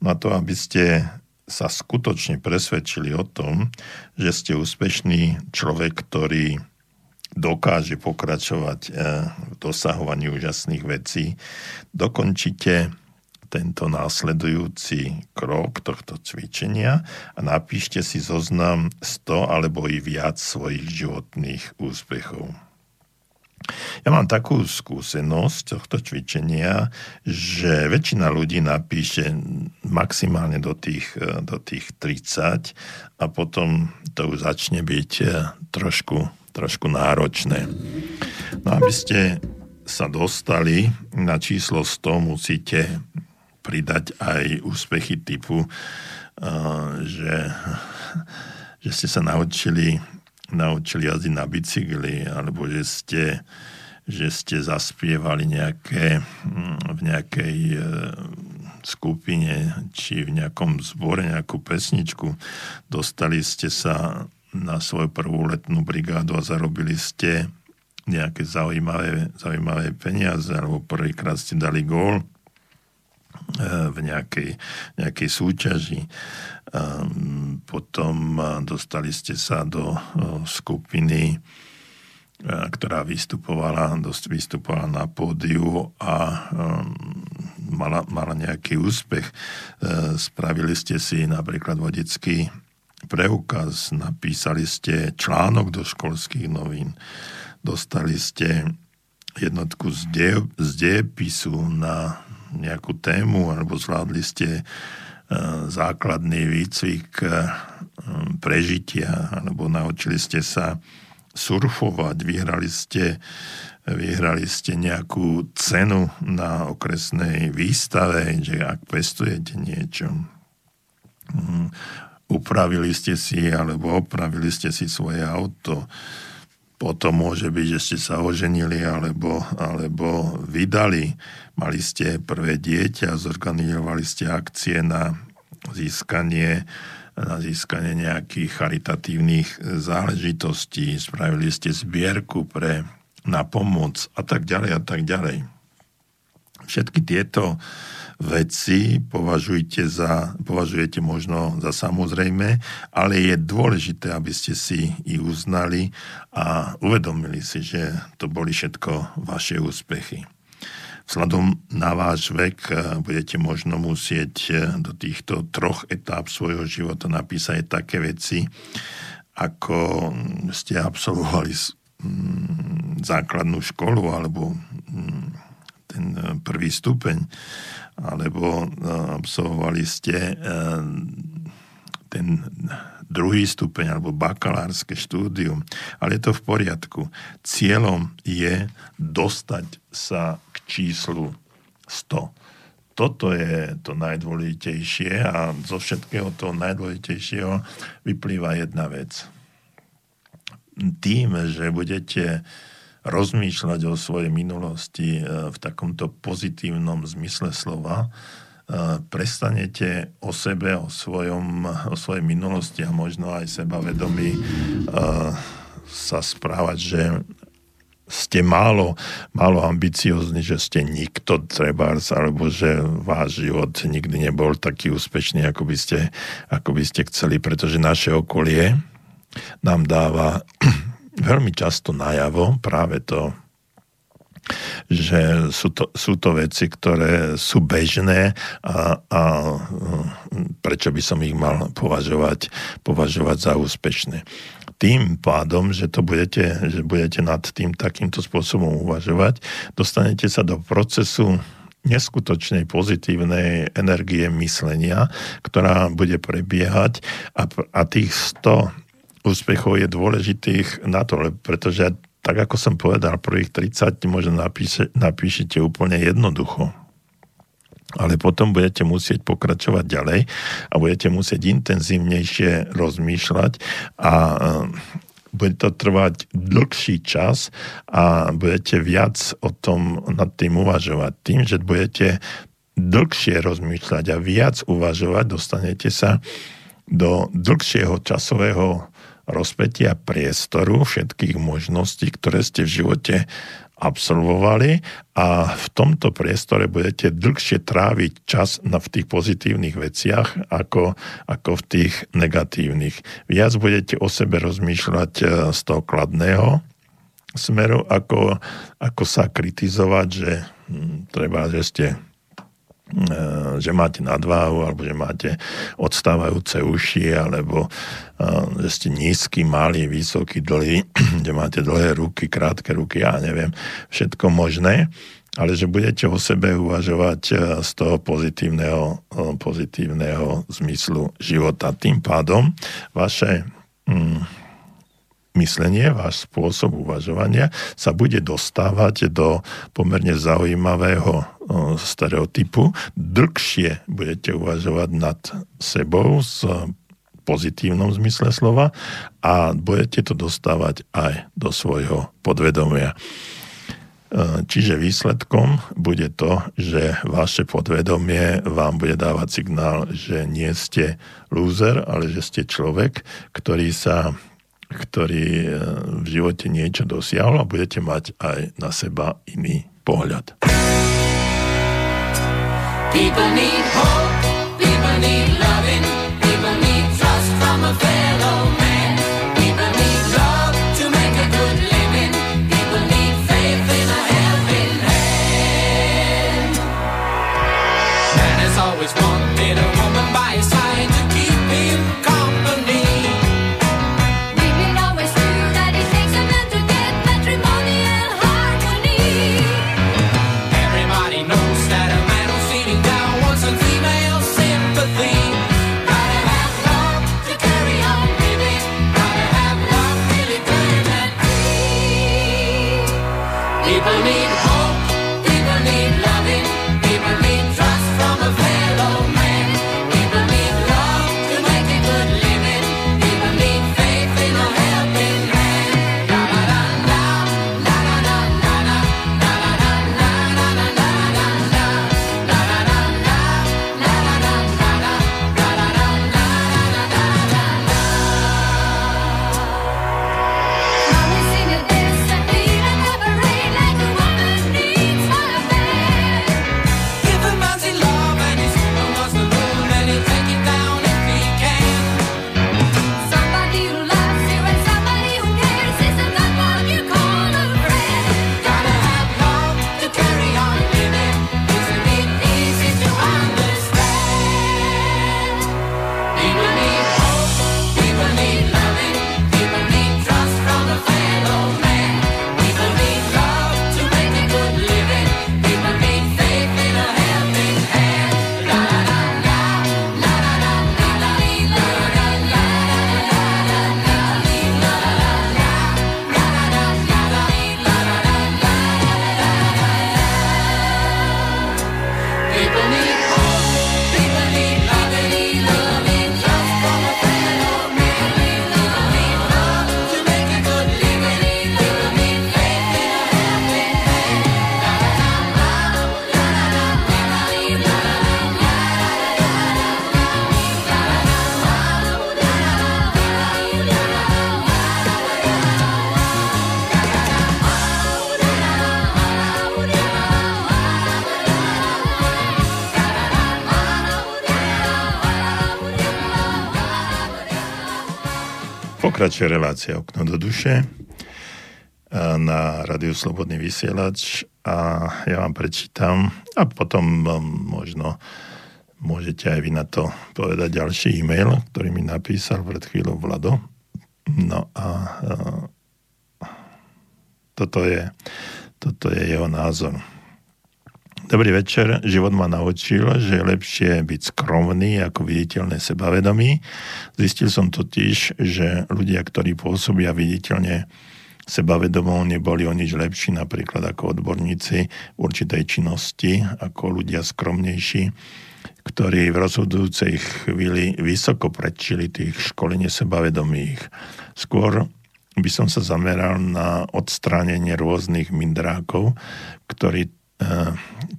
Na to, aby ste sa skutočne presvedčili o tom, že ste úspešný človek, ktorý dokáže pokračovať eh, v dosahovaní úžasných vecí. Dokončite tento následujúci krok tohto cvičenia a napíšte si zoznam 100 alebo i viac svojich životných úspechov. Ja mám takú skúsenosť tohto cvičenia, že väčšina ľudí napíše maximálne do tých, eh, do tých 30 a potom to už začne byť eh, trošku trošku náročné. No aby ste sa dostali na číslo 100, musíte pridať aj úspechy typu, že, že ste sa naučili, naučili jazdiť na bicykli, alebo že ste, že ste zaspievali nejaké, v nejakej e, skupine, či v nejakom zbore nejakú pesničku. Dostali ste sa na svoju prvú letnú brigádu a zarobili ste nejaké zaujímavé, zaujímavé peniaze, alebo prvýkrát ste dali gól e, v nejakej, nejakej súťaži. Potom dostali ste sa do skupiny, e, ktorá vystupovala, dosť vystupovala na pódiu a mala, mala nejaký úspech. Spravili ste si napríklad vodický preukaz, napísali ste článok do školských novín, dostali ste jednotku z, die, z diepisu na nejakú tému, alebo zvládli ste e, základný výcvik e, prežitia, alebo naučili ste sa surfovať, vyhrali ste, vyhrali ste nejakú cenu na okresnej výstave, že ak pestujete niečo, mm, upravili ste si alebo opravili ste si svoje auto. Potom môže byť, že ste sa oženili alebo, alebo vydali. Mali ste prvé dieťa, zorganizovali ste akcie na získanie na získanie nejakých charitatívnych záležitostí, spravili ste zbierku pre, na pomoc a tak ďalej a tak ďalej. Všetky tieto veci považujete, za, považujete možno za samozrejme, ale je dôležité, aby ste si ich uznali a uvedomili si, že to boli všetko vaše úspechy. Vzhľadom na váš vek eh, budete možno musieť eh, do týchto troch etáp svojho života napísať také veci, ako ste absolvovali mm, základnú školu alebo mm, ten eh, prvý stupeň alebo eh, absolvovali ste eh, ten druhý stupeň alebo bakalárske štúdium, ale je to v poriadku. Cieľom je dostať sa k číslu 100. Toto je to najdôležitejšie a zo všetkého toho najdôležitejšieho vyplýva jedna vec. Tým, že budete rozmýšľať o svojej minulosti e, v takomto pozitívnom zmysle slova, e, prestanete o sebe, o, svojom, o svojej minulosti a možno aj sebavedomí e, sa správať, že ste málo, málo ambiciozni, že ste nikto trebárs, alebo že váš život nikdy nebol taký úspešný, ako by ste, ako by ste chceli, pretože naše okolie nám dáva veľmi často najavo práve to, že sú to, sú to veci, ktoré sú bežné a, a prečo by som ich mal považovať, považovať za úspešné. Tým pádom, že to budete, že budete nad tým takýmto spôsobom uvažovať, dostanete sa do procesu neskutočnej pozitívnej energie myslenia, ktorá bude prebiehať a, a tých 100 úspechov je dôležitých na to, pretože tak ako som povedal, prvých 30 možno napíše, napíšete úplne jednoducho. Ale potom budete musieť pokračovať ďalej a budete musieť intenzívnejšie rozmýšľať a e, bude to trvať dlhší čas a budete viac o tom nad tým uvažovať. Tým, že budete dlhšie rozmýšľať a viac uvažovať, dostanete sa do dlhšieho časového rozpetia priestoru všetkých možností, ktoré ste v živote absolvovali a v tomto priestore budete dlhšie tráviť čas na, v tých pozitívnych veciach ako, ako v tých negatívnych. Viac budete o sebe rozmýšľať e, z toho kladného smeru, ako, ako sa kritizovať, že hm, treba, že ste že máte nadváhu, alebo že máte odstávajúce uši, alebo eh, že ste nízky, malý, vysoký, dlhý, že máte dlhé ruky, krátke ruky, ja neviem, všetko možné, ale že budete o sebe uvažovať eh, z toho pozitívneho, pozitívneho zmyslu života. Tým pádom vaše mm, myslenie, váš spôsob uvažovania sa bude dostávať do pomerne zaujímavého stereotypu. Dlhšie budete uvažovať nad sebou z pozitívnom zmysle slova a budete to dostávať aj do svojho podvedomia. Čiže výsledkom bude to, že vaše podvedomie vám bude dávať signál, že nie ste lúzer, ale že ste človek, ktorý sa ktorý e, v živote niečo dosiahol a budete mať aj na seba iný pohľad. People need hope, people need loving, Pokračuje relácia Okno do duše na Radiu Slobodný vysielač a ja vám prečítam a potom možno môžete aj vy na to povedať ďalší e-mail, ktorý mi napísal pred chvíľou Vlado. No a toto je, toto je jeho názor. Dobrý večer. Život ma naučil, že je lepšie byť skromný ako viditeľné sebavedomí. Zistil som totiž, že ľudia, ktorí pôsobia viditeľne sebavedomou, neboli o nič lepší napríklad ako odborníci v určitej činnosti, ako ľudia skromnejší, ktorí v rozhodujúcej chvíli vysoko predčili tých školenie sebavedomých. Skôr by som sa zameral na odstránenie rôznych mindrákov, ktorí,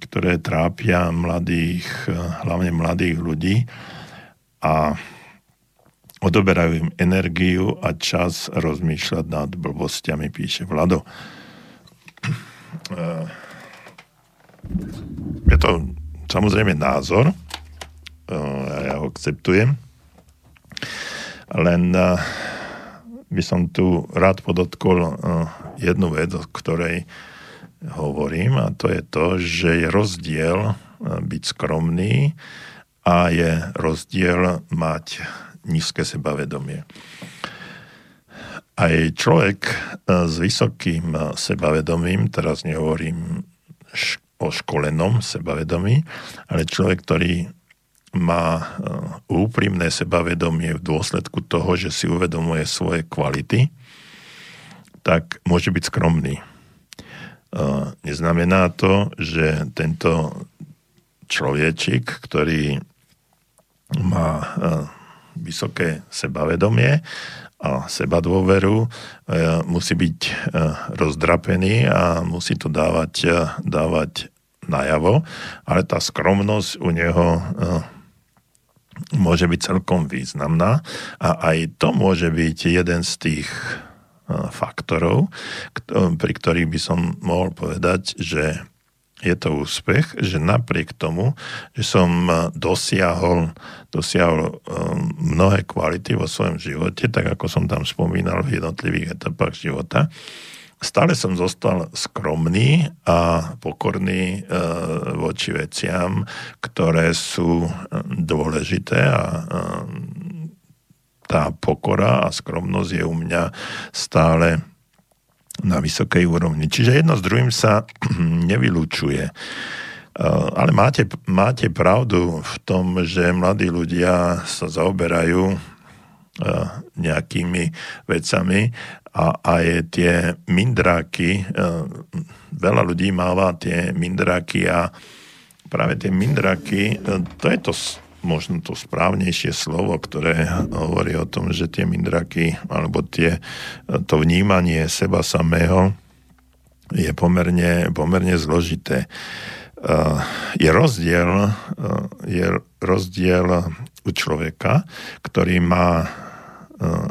ktoré trápia mladých, eh, hlavne mladých ľudí a odoberajú im energiu a čas rozmýšľať nad blbostiami, píše Vlado. Eh, je to samozrejme názor, eh, ja ho akceptujem, len eh, by som tu rád podotkol jednu vec, o ktorej hovorím, a to je to, že je rozdiel byť skromný a je rozdiel mať nízke sebavedomie. Aj človek e, s vysokým e, sebavedomím, teraz nehovorím o školenom sebavedomí, ale človek, ktorý má e, úprimné sebavedomie v dôsledku toho, že si uvedomuje svoje kvality, tak môže byť skromný. Neznamená to, že tento človečik, ktorý má vysoké sebavedomie a sebadôveru, e, musí byť e, rozdrapený a musí to dávať, e, dávať najavo, ale tá skromnosť u neho môže byť celkom významná a aj to môže byť jeden z tých faktorov, pri ktorých by som mohol povedať, že je to úspech, že napriek tomu, že som dosiahol, dosiahol mnohé kvality vo svojom živote, tak ako som tam spomínal v jednotlivých etapách života, stále som zostal skromný a pokorný voči veciam, ktoré sú dôležité a tá pokora a skromnosť je u mňa stále na vysokej úrovni. Čiže jedno s druhým sa nevylučuje. Uh, ale máte, máte pravdu v tom, že mladí ľudia sa zaoberajú uh, nejakými vecami a aj tie mindráky, uh, veľa ľudí máva tie mindráky a práve tie mindráky, to je to možno to správnejšie slovo, ktoré hovorí o tom, že tie mindraky alebo tie, to vnímanie seba samého je pomerne, pomerne zložité. Je rozdiel, je rozdiel u človeka, ktorý má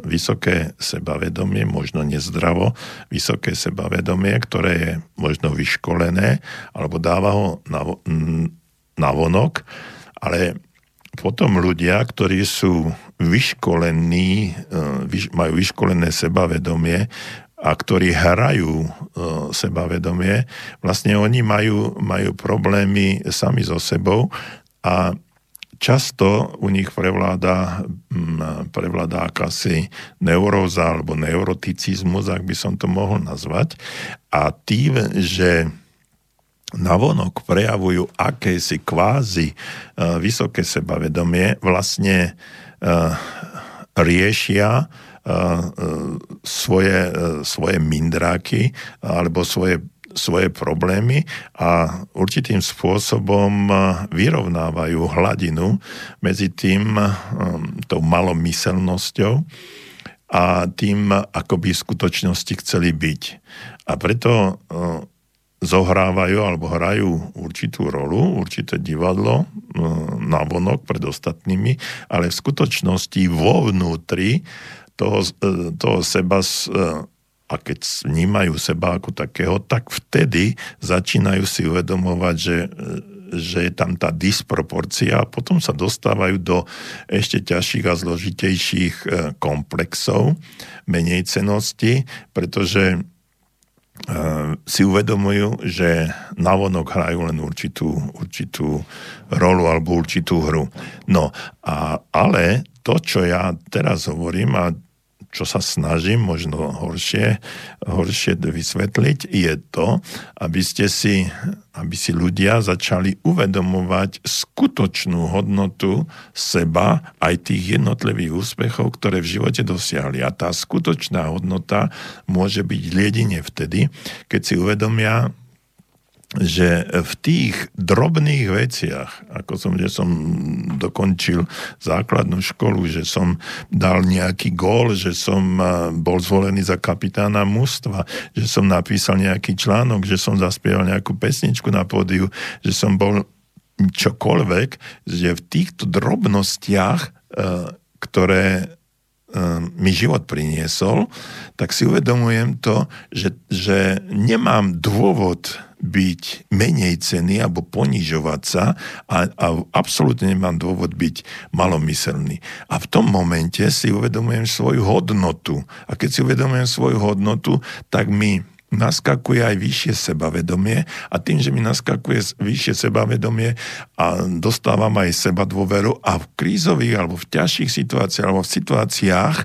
vysoké sebavedomie, možno nezdravo, vysoké sebavedomie, ktoré je možno vyškolené, alebo dáva ho na, na vonok, ale potom ľudia, ktorí sú vyškolení, e, majú vyškolené sebavedomie a ktorí hrajú e, sebavedomie, vlastne oni majú, majú problémy sami so sebou a často u nich prevláda, prevláda akási neuróza alebo neuroticizmus, ak by som to mohol nazvať. A tým, že navonok prejavujú akési kvázi uh, vysoké sebavedomie, vlastne uh, riešia uh, svoje, svoje mindráky alebo svoje, svoje problémy a určitým spôsobom vyrovnávajú hladinu medzi tým, tou malomyselnosťou a tým, ako by v skutočnosti chceli byť. A preto zohrávajú alebo hrajú určitú rolu, určité divadlo na vonok pred ostatnými, ale v skutočnosti vo vnútri toho, e, toho seba e, a keď vnímajú seba ako takého, tak vtedy začínajú si uvedomovať, že, e, že je tam tá disproporcia a potom sa dostávajú do ešte ťažších a zložitejších komplexov menej cenosti, pretože si uvedomujú, že navonok hrajú len určitú, určitú rolu alebo určitú hru. No, a, ale to, čo ja teraz hovorím a čo sa snažím možno horšie, horšie vysvetliť, je to, aby ste si, aby si ľudia začali uvedomovať skutočnú hodnotu seba aj tých jednotlivých úspechov, ktoré v živote dosiahli. A tá skutočná hodnota môže byť jedine vtedy, keď si uvedomia, že v tých drobných veciach, ako som, že som dokončil základnú školu, že som dal nejaký gól, že som bol zvolený za kapitána mužstva, že som napísal nejaký článok, že som zaspieval nejakú pesničku na pódiu, že som bol čokoľvek, že v týchto drobnostiach, e, ktoré e, mi život priniesol, tak si uvedomujem to, že, že nemám dôvod byť menej ceny alebo ponižovať sa a, a absolútne nemám dôvod byť malomyselný. A v tom momente si uvedomujem svoju hodnotu. A keď si uvedomujem svoju hodnotu, tak mi naskakuje aj vyššie sebavedomie a tým, že mi naskakuje vyššie sebavedomie a dostávam aj seba dôveru a v krízových alebo v ťažších situáciách alebo v situáciách,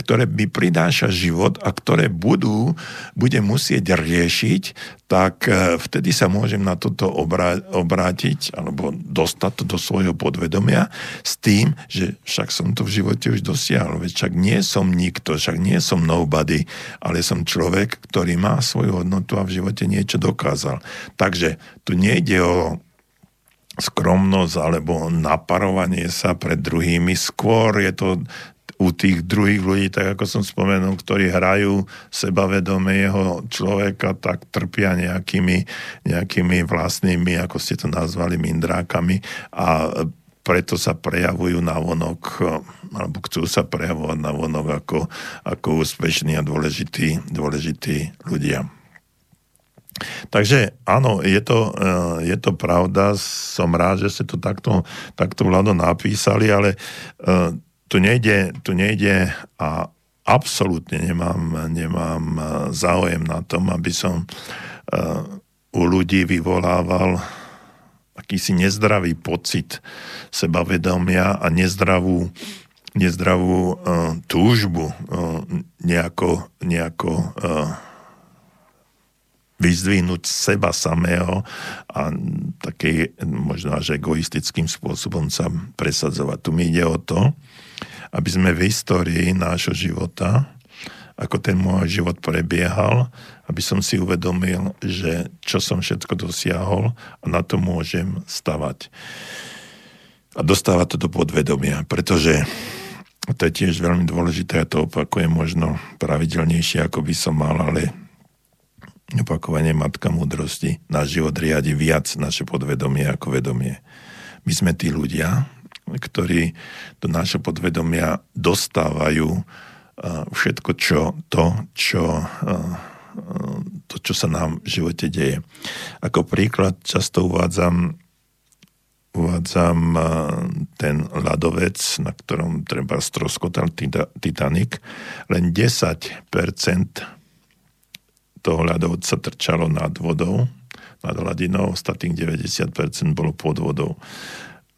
ktoré by pridáša život a ktoré budú, bude musieť riešiť, tak e, vtedy sa môžem na toto obrá- obrátiť alebo dostať to do svojho podvedomia s tým, že však som to v živote už dosiahol, veď však nie som nikto, však nie som nobody, ale som človek, ktorý má svoju hodnotu a v živote niečo dokázal. Takže tu nejde o skromnosť alebo naparovanie sa pred druhými. Skôr je to u tých druhých ľudí, tak ako som spomenul, ktorí hrajú sebavedomého človeka, tak trpia nejakými, nejakými vlastnými, ako ste to nazvali, mindrákami a preto sa prejavujú na vonok, alebo chcú sa prejavovať na vonok ako, ako úspešní a dôležití, dôležití ľudia. Takže áno, je to, je to pravda, som rád, že ste to takto, takto Vlado napísali, ale tu nejde, tu nejde a absolútne nemám, nemám e, záujem na tom, aby som uh, u ľudí vyvolával akýsi nezdravý pocit sebavedomia a nezdravú, nezdravú uh, túžbu nejako, nejako vyzdvihnúť seba samého a taký možno až egoistickým spôsobom sa presadzovať. Tu mi ide o to, aby sme v histórii nášho života, ako ten môj život prebiehal, aby som si uvedomil, že čo som všetko dosiahol a na to môžem stavať. A dostávať to do podvedomia, pretože to je tiež veľmi dôležité, ja to opakujem možno pravidelnejšie, ako by som mal, ale opakovanie matka múdrosti. Náš život riadi viac naše podvedomie ako vedomie. My sme tí ľudia, ktorí do nášho podvedomia dostávajú všetko čo, to, čo, to, čo sa nám v živote deje. Ako príklad často uvádzam, uvádzam ten ľadovec, na ktorom treba stroskotal Titanic. Len 10% toho ľadovca trčalo nad vodou, nad hladinou, ostatných 90% bolo pod vodou.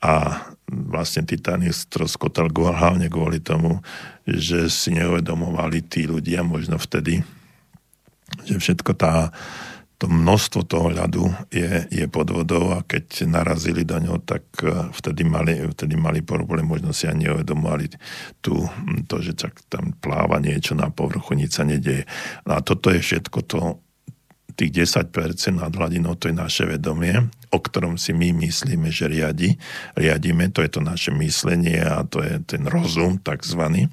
A vlastne Titanic stroskotal hlavne kvôli tomu, že si neuvedomovali tí ľudia možno vtedy, že všetko tá, to množstvo toho ľadu je, je pod vodou a keď narazili do ňoho, tak eh, vtedy mali, vtedy mali problém, možno si ani neuvedomovali tu, to, že tak tam pláva niečo na povrchu, nič sa nedieje. No a toto je všetko to, tých 10% nad hladinou, to je naše vedomie, o ktorom si my myslíme, že riadi, riadíme, to je to naše myslenie a to je ten rozum takzvaný.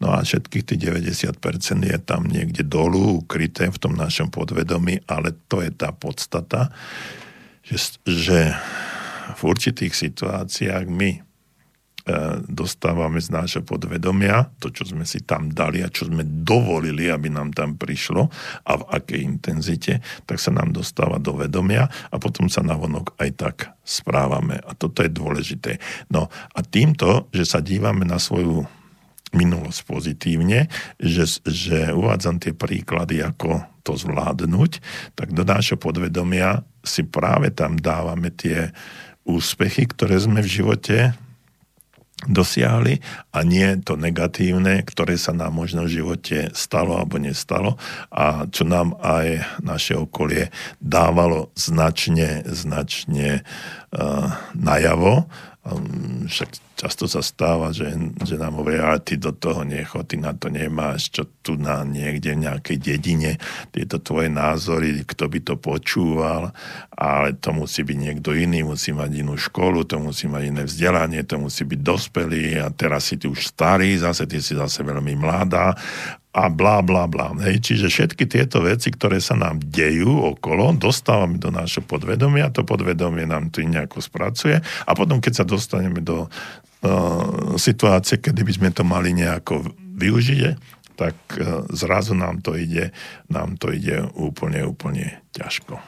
No a všetkých tých 90% je tam niekde dolu, ukryté v tom našom podvedomí, ale to je tá podstata, že, že v určitých situáciách my dostávame z nášho podvedomia, to, čo sme si tam dali a čo sme dovolili, aby nám tam prišlo a v akej intenzite, tak sa nám dostáva do vedomia a potom sa navonok aj tak správame. A toto je dôležité. No a týmto, že sa dívame na svoju minulosť pozitívne, že, že uvádzam tie príklady, ako to zvládnuť, tak do nášho podvedomia si práve tam dávame tie úspechy, ktoré sme v živote dosiahli a nie to negatívne, ktoré sa nám možno v živote stalo alebo nestalo a čo nám aj naše okolie dávalo značne, značne uh, najavo. Um, však často sa stáva, že, že nám hovoria, ale ty do toho necho, ty na to nemáš, čo tu na niekde v nejakej dedine, tieto tvoje názory, kto by to počúval, ale to musí byť niekto iný, musí mať inú školu, to musí mať iné vzdelanie, to musí byť dospelý a teraz si ty už starý, zase ty si zase veľmi mladá a blá, blá, blá. Hej. Čiže všetky tieto veci, ktoré sa nám dejú okolo, dostávame do nášho podvedomia, to podvedomie nám tu nejako spracuje a potom, keď sa dostaneme do situácie, kedy by sme to mali nejako využiť, tak e, zrazu nám to ide, nám to ide úplne, úplne ťažko.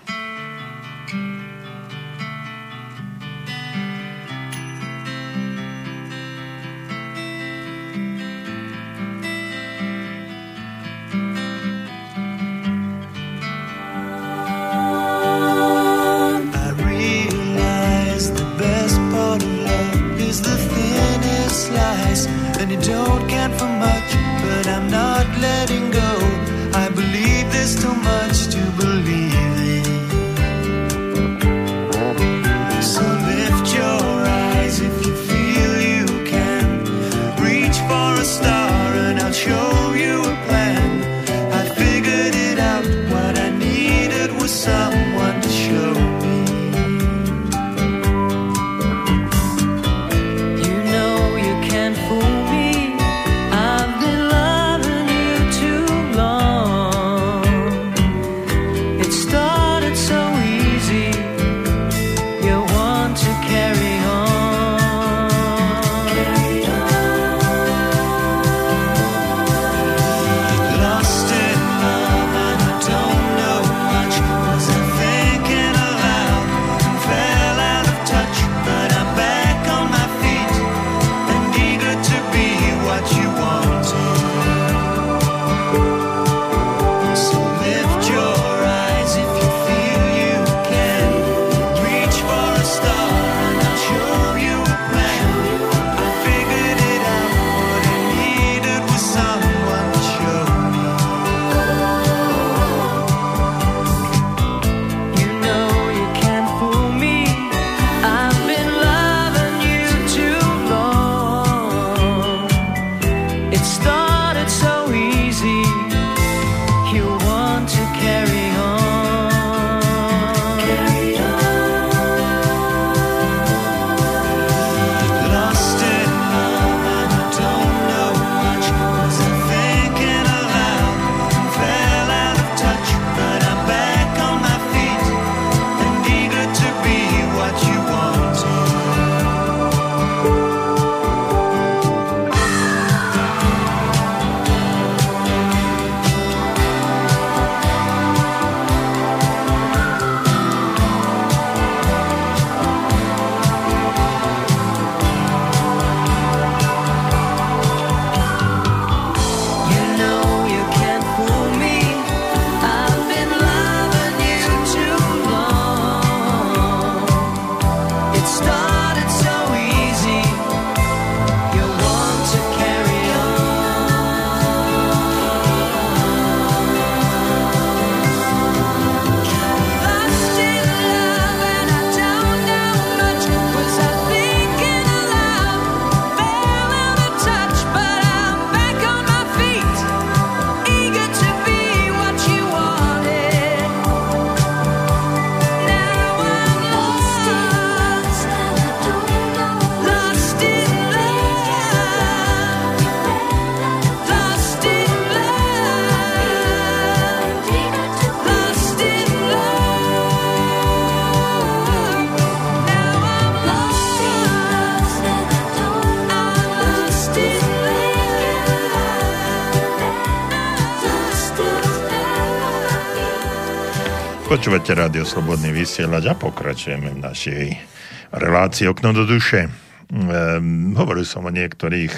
Počúvate rádio Slobodný vysielač a pokračujeme v našej relácii Okno do duše. Ehm, hovoril som o niektorých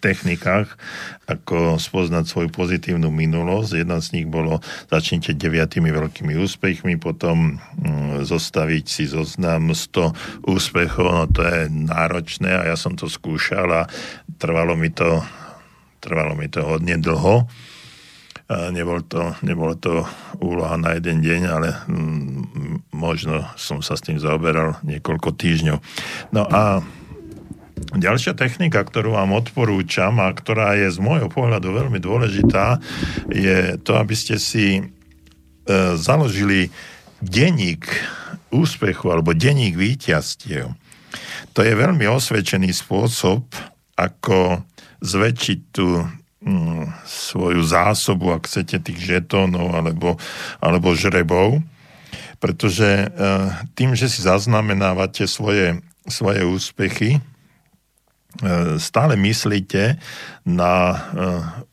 technikách, ako spoznať svoju pozitívnu minulosť. Jedna z nich bolo začnite deviatými veľkými úspechmi, potom mm, zostaviť si zoznam 100 úspechov, no to je náročné a ja som to skúšal a trvalo mi to, trvalo mi to hodne dlho Nebol to, nebolo to úloha na jeden deň, ale mm, možno som sa s tým zaoberal niekoľko týždňov. No a Ďalšia technika, ktorú vám odporúčam a ktorá je z môjho pohľadu veľmi dôležitá, je to, aby ste si e, založili denník úspechu alebo denník víťazstiev. To je veľmi osvedčený spôsob, ako zväčšiť tú svoju zásobu, ak chcete, tých žetónov alebo, alebo žrebov, pretože e, tým, že si zaznamenávate svoje, svoje úspechy, e, stále myslíte na,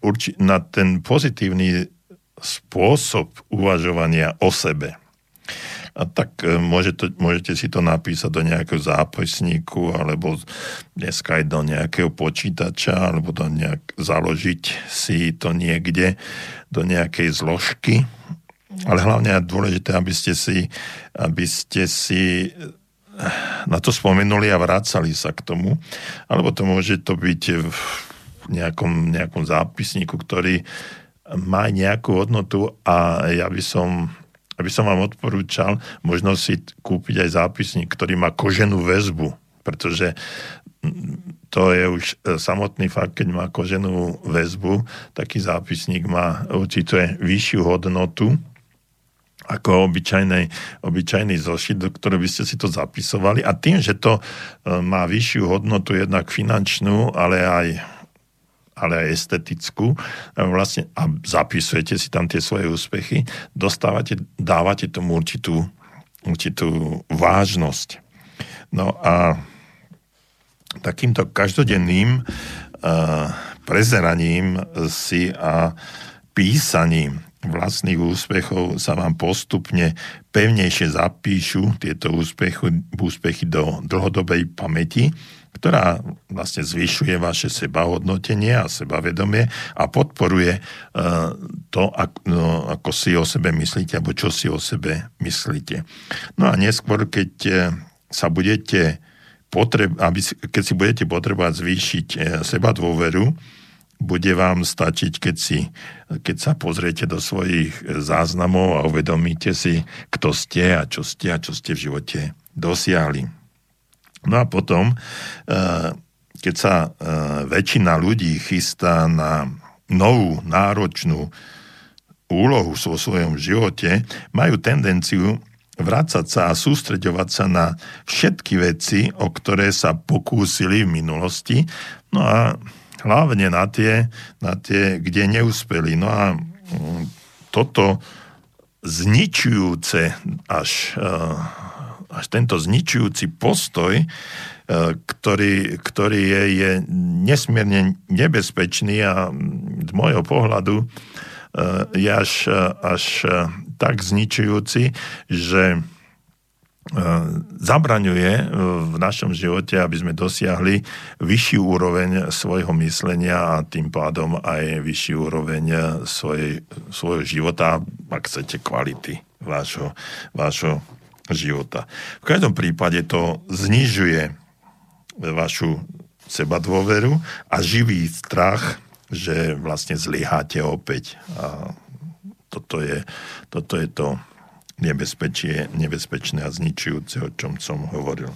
e, na ten pozitívny spôsob uvažovania o sebe a tak e, môžete, môžete si to napísať do nejakého zápisníku alebo dneska aj do nejakého počítača alebo do nejak, založiť si to niekde do nejakej zložky. Ale hlavne je dôležité, aby ste si, aby ste si na to spomenuli a vrácali sa k tomu. Alebo to môže to byť v nejakom, nejakom zápisníku, ktorý má nejakú hodnotu a ja by som aby som vám odporúčal možno si kúpiť aj zápisník, ktorý má koženú väzbu, pretože to je už e, samotný fakt, keď má koženú väzbu, taký zápisník má určite vyššiu hodnotu ako obyčajný, obyčajný zošit, do ktorého by ste si to zapisovali. A tým, že to e, má vyššiu hodnotu jednak finančnú, ale aj ale aj estetickú, vlastne, a zapisujete si tam tie svoje úspechy, dostávate, dávate tomu určitú, určitú vážnosť. No a takýmto každodenným uh, prezeraním si a písaním vlastných úspechov sa vám postupne pevnejšie zapíšu tieto úspechy, úspechy do dlhodobej pamäti ktorá vlastne zvyšuje vaše sebahodnotenie a sebavedomie a podporuje uh, to, no, ako si o sebe myslíte, alebo čo si o sebe myslíte. No a neskôr, keď uh, sa budete potreb, aby, keď si budete potrebovať zvýšiť uh, seba dôveru, bude vám stačiť, keď, si, keď sa pozriete do svojich záznamov a uvedomíte si, kto ste a čo ste a čo ste v živote dosiahli. No a potom, eh, keď sa eh, väčšina ľudí chystá na novú, náročnú úlohu vo svojom živote, majú tendenciu vrácať sa a sústreďovať sa na všetky veci, o ktoré sa pokúsili v minulosti, no a hlavne na tie, na tie kde neúspeli. No a mm, toto zničujúce až uh, až tento zničujúci postoj, e, ktorý, ktorý je, je nesmierne nebezpečný a z môjho pohľadu e, je až, až tak zničujúci, že e, zabraňuje v našom živote, aby sme dosiahli vyšší úroveň svojho myslenia a tým pádom aj vyšší úroveň svojej, svojho života, ak chcete, kvality vášho, vášho života. V každom prípade to znižuje vašu seba dôveru a živý strach, že vlastne zlyháte opäť. A toto je, toto je to nebezpečie, nebezpečné a zničujúce, o čom som hovoril.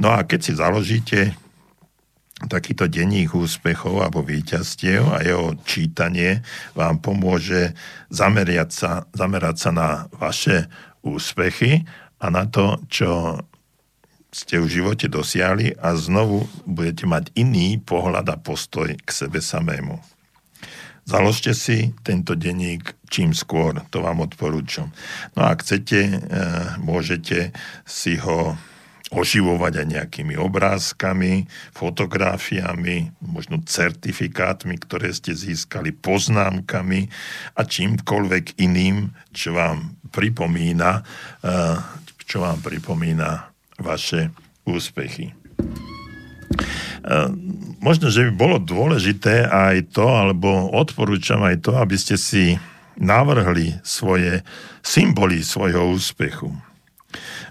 No a keď si založíte takýto denník úspechov alebo víťazstiev a jeho čítanie vám pomôže zamerať sa, zamerať sa na vaše úspechy a na to, čo ste v živote dosiahli a znovu budete mať iný pohľad a postoj k sebe samému. Založte si tento denník čím skôr, to vám odporúčam. No a ak chcete, e, môžete si ho oživovať aj nejakými obrázkami, fotografiami, možno certifikátmi, ktoré ste získali, poznámkami a čímkoľvek iným, čo vám pripomína, eh, čo vám pripomína vaše úspechy. Eh, možno, že by bolo dôležité aj to, alebo odporúčam aj to, aby ste si navrhli svoje symboly svojho úspechu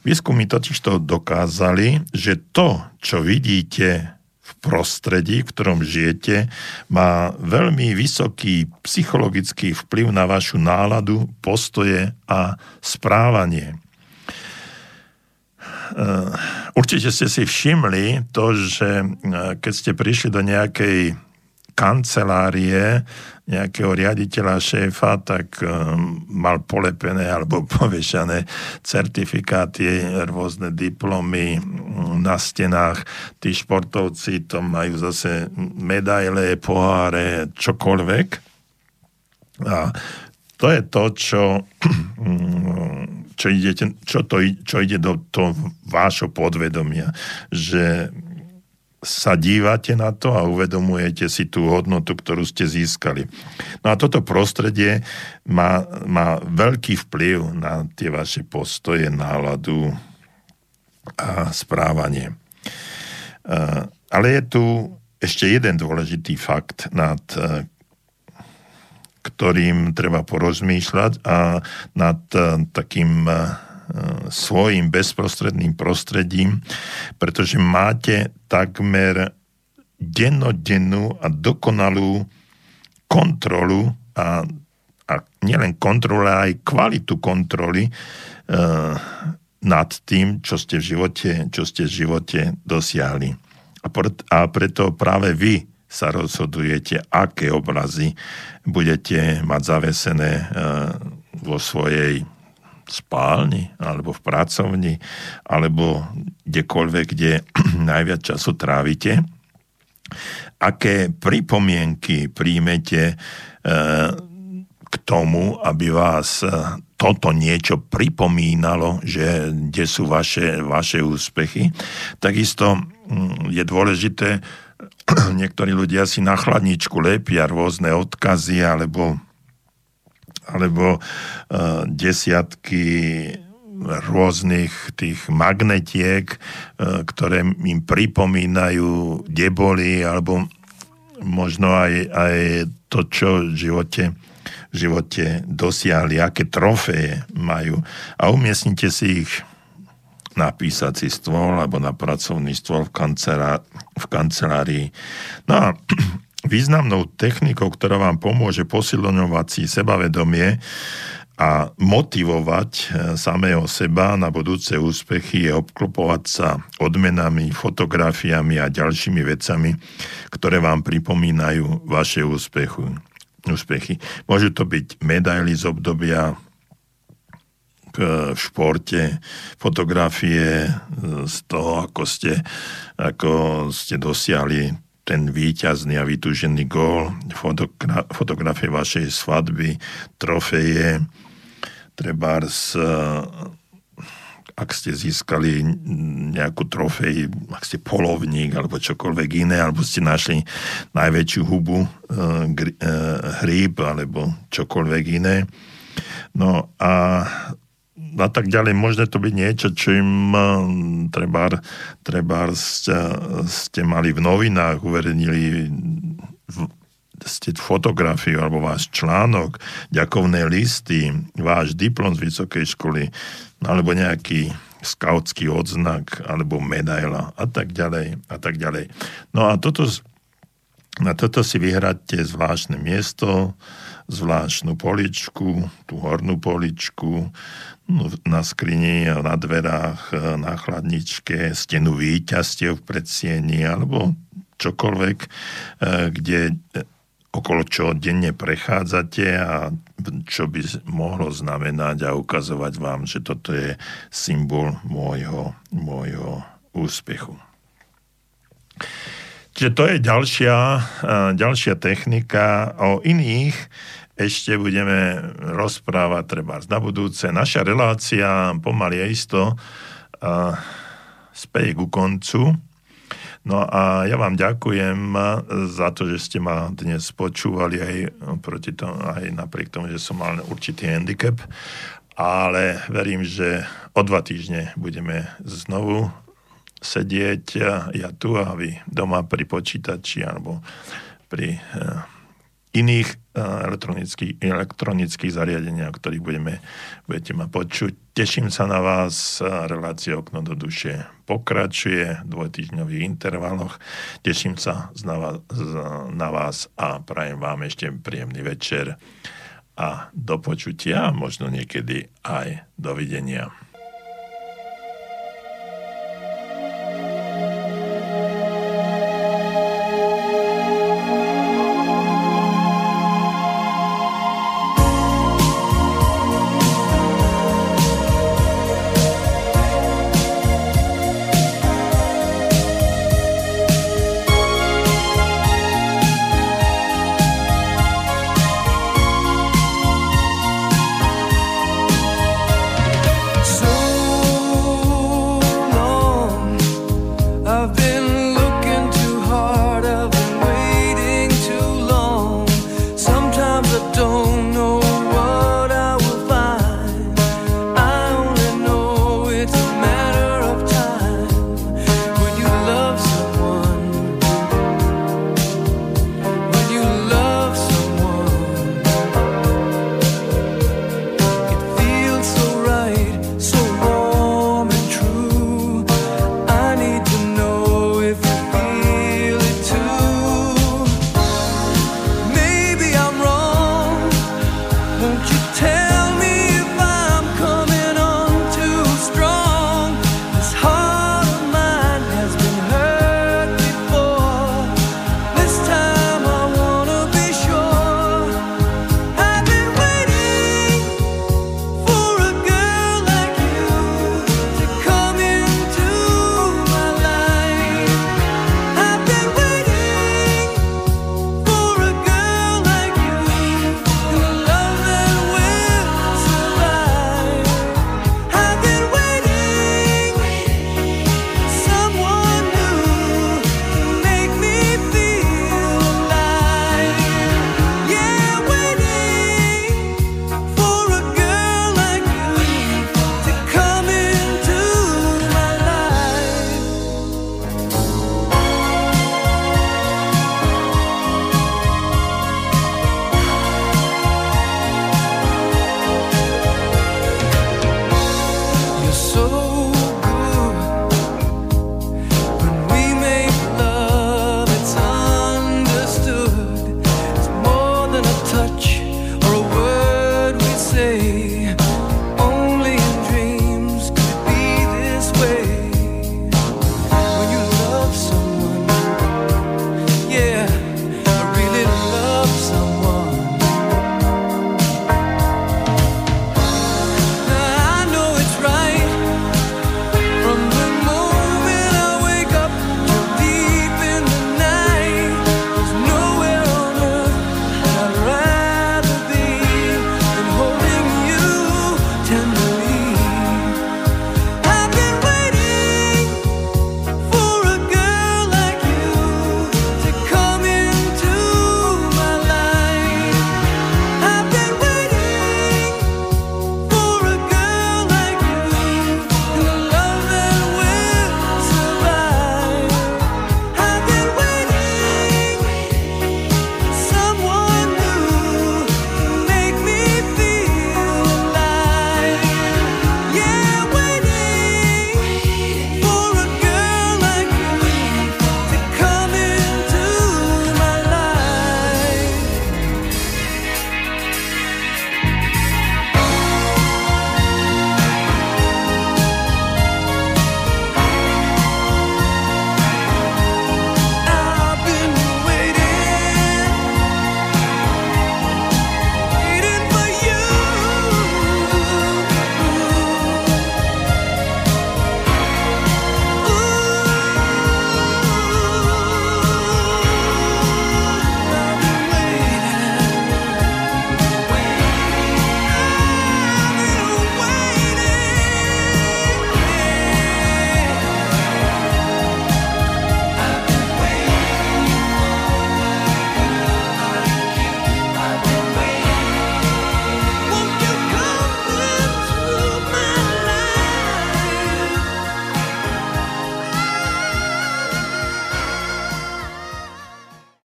Výskumy totiž to dokázali, že to, čo vidíte v prostredí, v ktorom žijete, má veľmi vysoký psychologický vplyv na vašu náladu, postoje a správanie. Eh, určite ste si všimli to, že eh, keď ste prišli do nejakej kancelárie nejakého riaditeľa, šéfa, tak um, mal polepené alebo povešané certifikáty, rôzne diplomy um, na stenách. Tí športovci to majú zase medaile, poháre, čokoľvek. A to je to, čo, čo, idete, čo, to, čo ide do toho vášho podvedomia, že sa dívate na to a uvedomujete si tú hodnotu, ktorú ste získali. No a toto prostredie má, má veľký vplyv na tie vaše postoje, náladu a správanie. Ale je tu ešte jeden dôležitý fakt, nad ktorým treba porozmýšľať a nad takým svojim bezprostredným prostredím, pretože máte takmer dennodennú a dokonalú kontrolu a, a nielen kontrolu, ale aj kvalitu kontroly e, nad tým, čo ste v živote, čo ste v živote dosiahli. A, pret, a preto práve vy sa rozhodujete, aké obrazy budete mať zavesené e, vo svojej spálni, alebo v pracovni, alebo kdekoľvek, kde najviac času trávite, aké pripomienky príjmete e, k tomu, aby vás e, toto niečo pripomínalo, že kde sú vaše, vaše úspechy. Takisto mm, je dôležité, niektorí ľudia si na chladničku lepia rôzne odkazy alebo alebo uh, desiatky rôznych tých magnetiek, uh, ktoré im pripomínajú, kde boli, alebo možno aj, aj to, čo v živote, v živote dosiahli, aké trofeje majú. A umiestnite si ich na písací stôl alebo na pracovný stôl v, kancelá, v kancelárii. No a Významnou technikou, ktorá vám pomôže posilňovať si sebavedomie a motivovať eh, samého seba na budúce úspechy je obklopovať sa odmenami, fotografiami a ďalšími vecami, ktoré vám pripomínajú vaše úspechu, úspechy. Môžu to byť medaily z obdobia v športe, fotografie eh, z toho, ako ste, ako ste dosiahli ten výťazný a vytúžený gól, fotogra- fotografie vašej svadby, trofeje, trebárs, ak ste získali nejakú trofej, ak ste polovník alebo čokoľvek iné, alebo ste našli najväčšiu hubu, e, hríb alebo čokoľvek iné. No a a tak ďalej. Môže to byť niečo, čo im treba, treba ste, ste mali v novinách, uverejnili ste fotografiu alebo váš článok, ďakovné listy, váš diplom z vysokej školy, alebo nejaký skautský odznak, alebo medaila a tak ďalej a tak ďalej. No a toto, na toto si vyhráte zvláštne miesto, zvláštnu poličku, tú hornú poličku, na skrini, na dverách, na chladničke, stenu výťastiev v predsieni alebo čokoľvek, e, kde e, okolo čo denne prechádzate a čo by mohlo znamenať a ukazovať vám, že toto je symbol môjho, môjho úspechu. Čiže to je ďalšia, e, ďalšia technika. O iných ešte budeme rozprávať treba na budúce. Naša relácia pomaly je isto uh, speje ku koncu. No a ja vám ďakujem za to, že ste ma dnes počúvali aj, proti tomu, aj napriek tomu, že som mal určitý handicap, ale verím, že o dva týždne budeme znovu sedieť ja tu a vy doma pri počítači alebo pri eh, iných eh, elektronických, elektronických zariadeniach, ktorých budeme, budete ma počuť. Teším sa na vás. Relácia Okno do duše pokračuje v dvojtýždňových intervaloch. Teším sa na vás a prajem vám ešte príjemný večer a do počutia, možno niekedy aj dovidenia.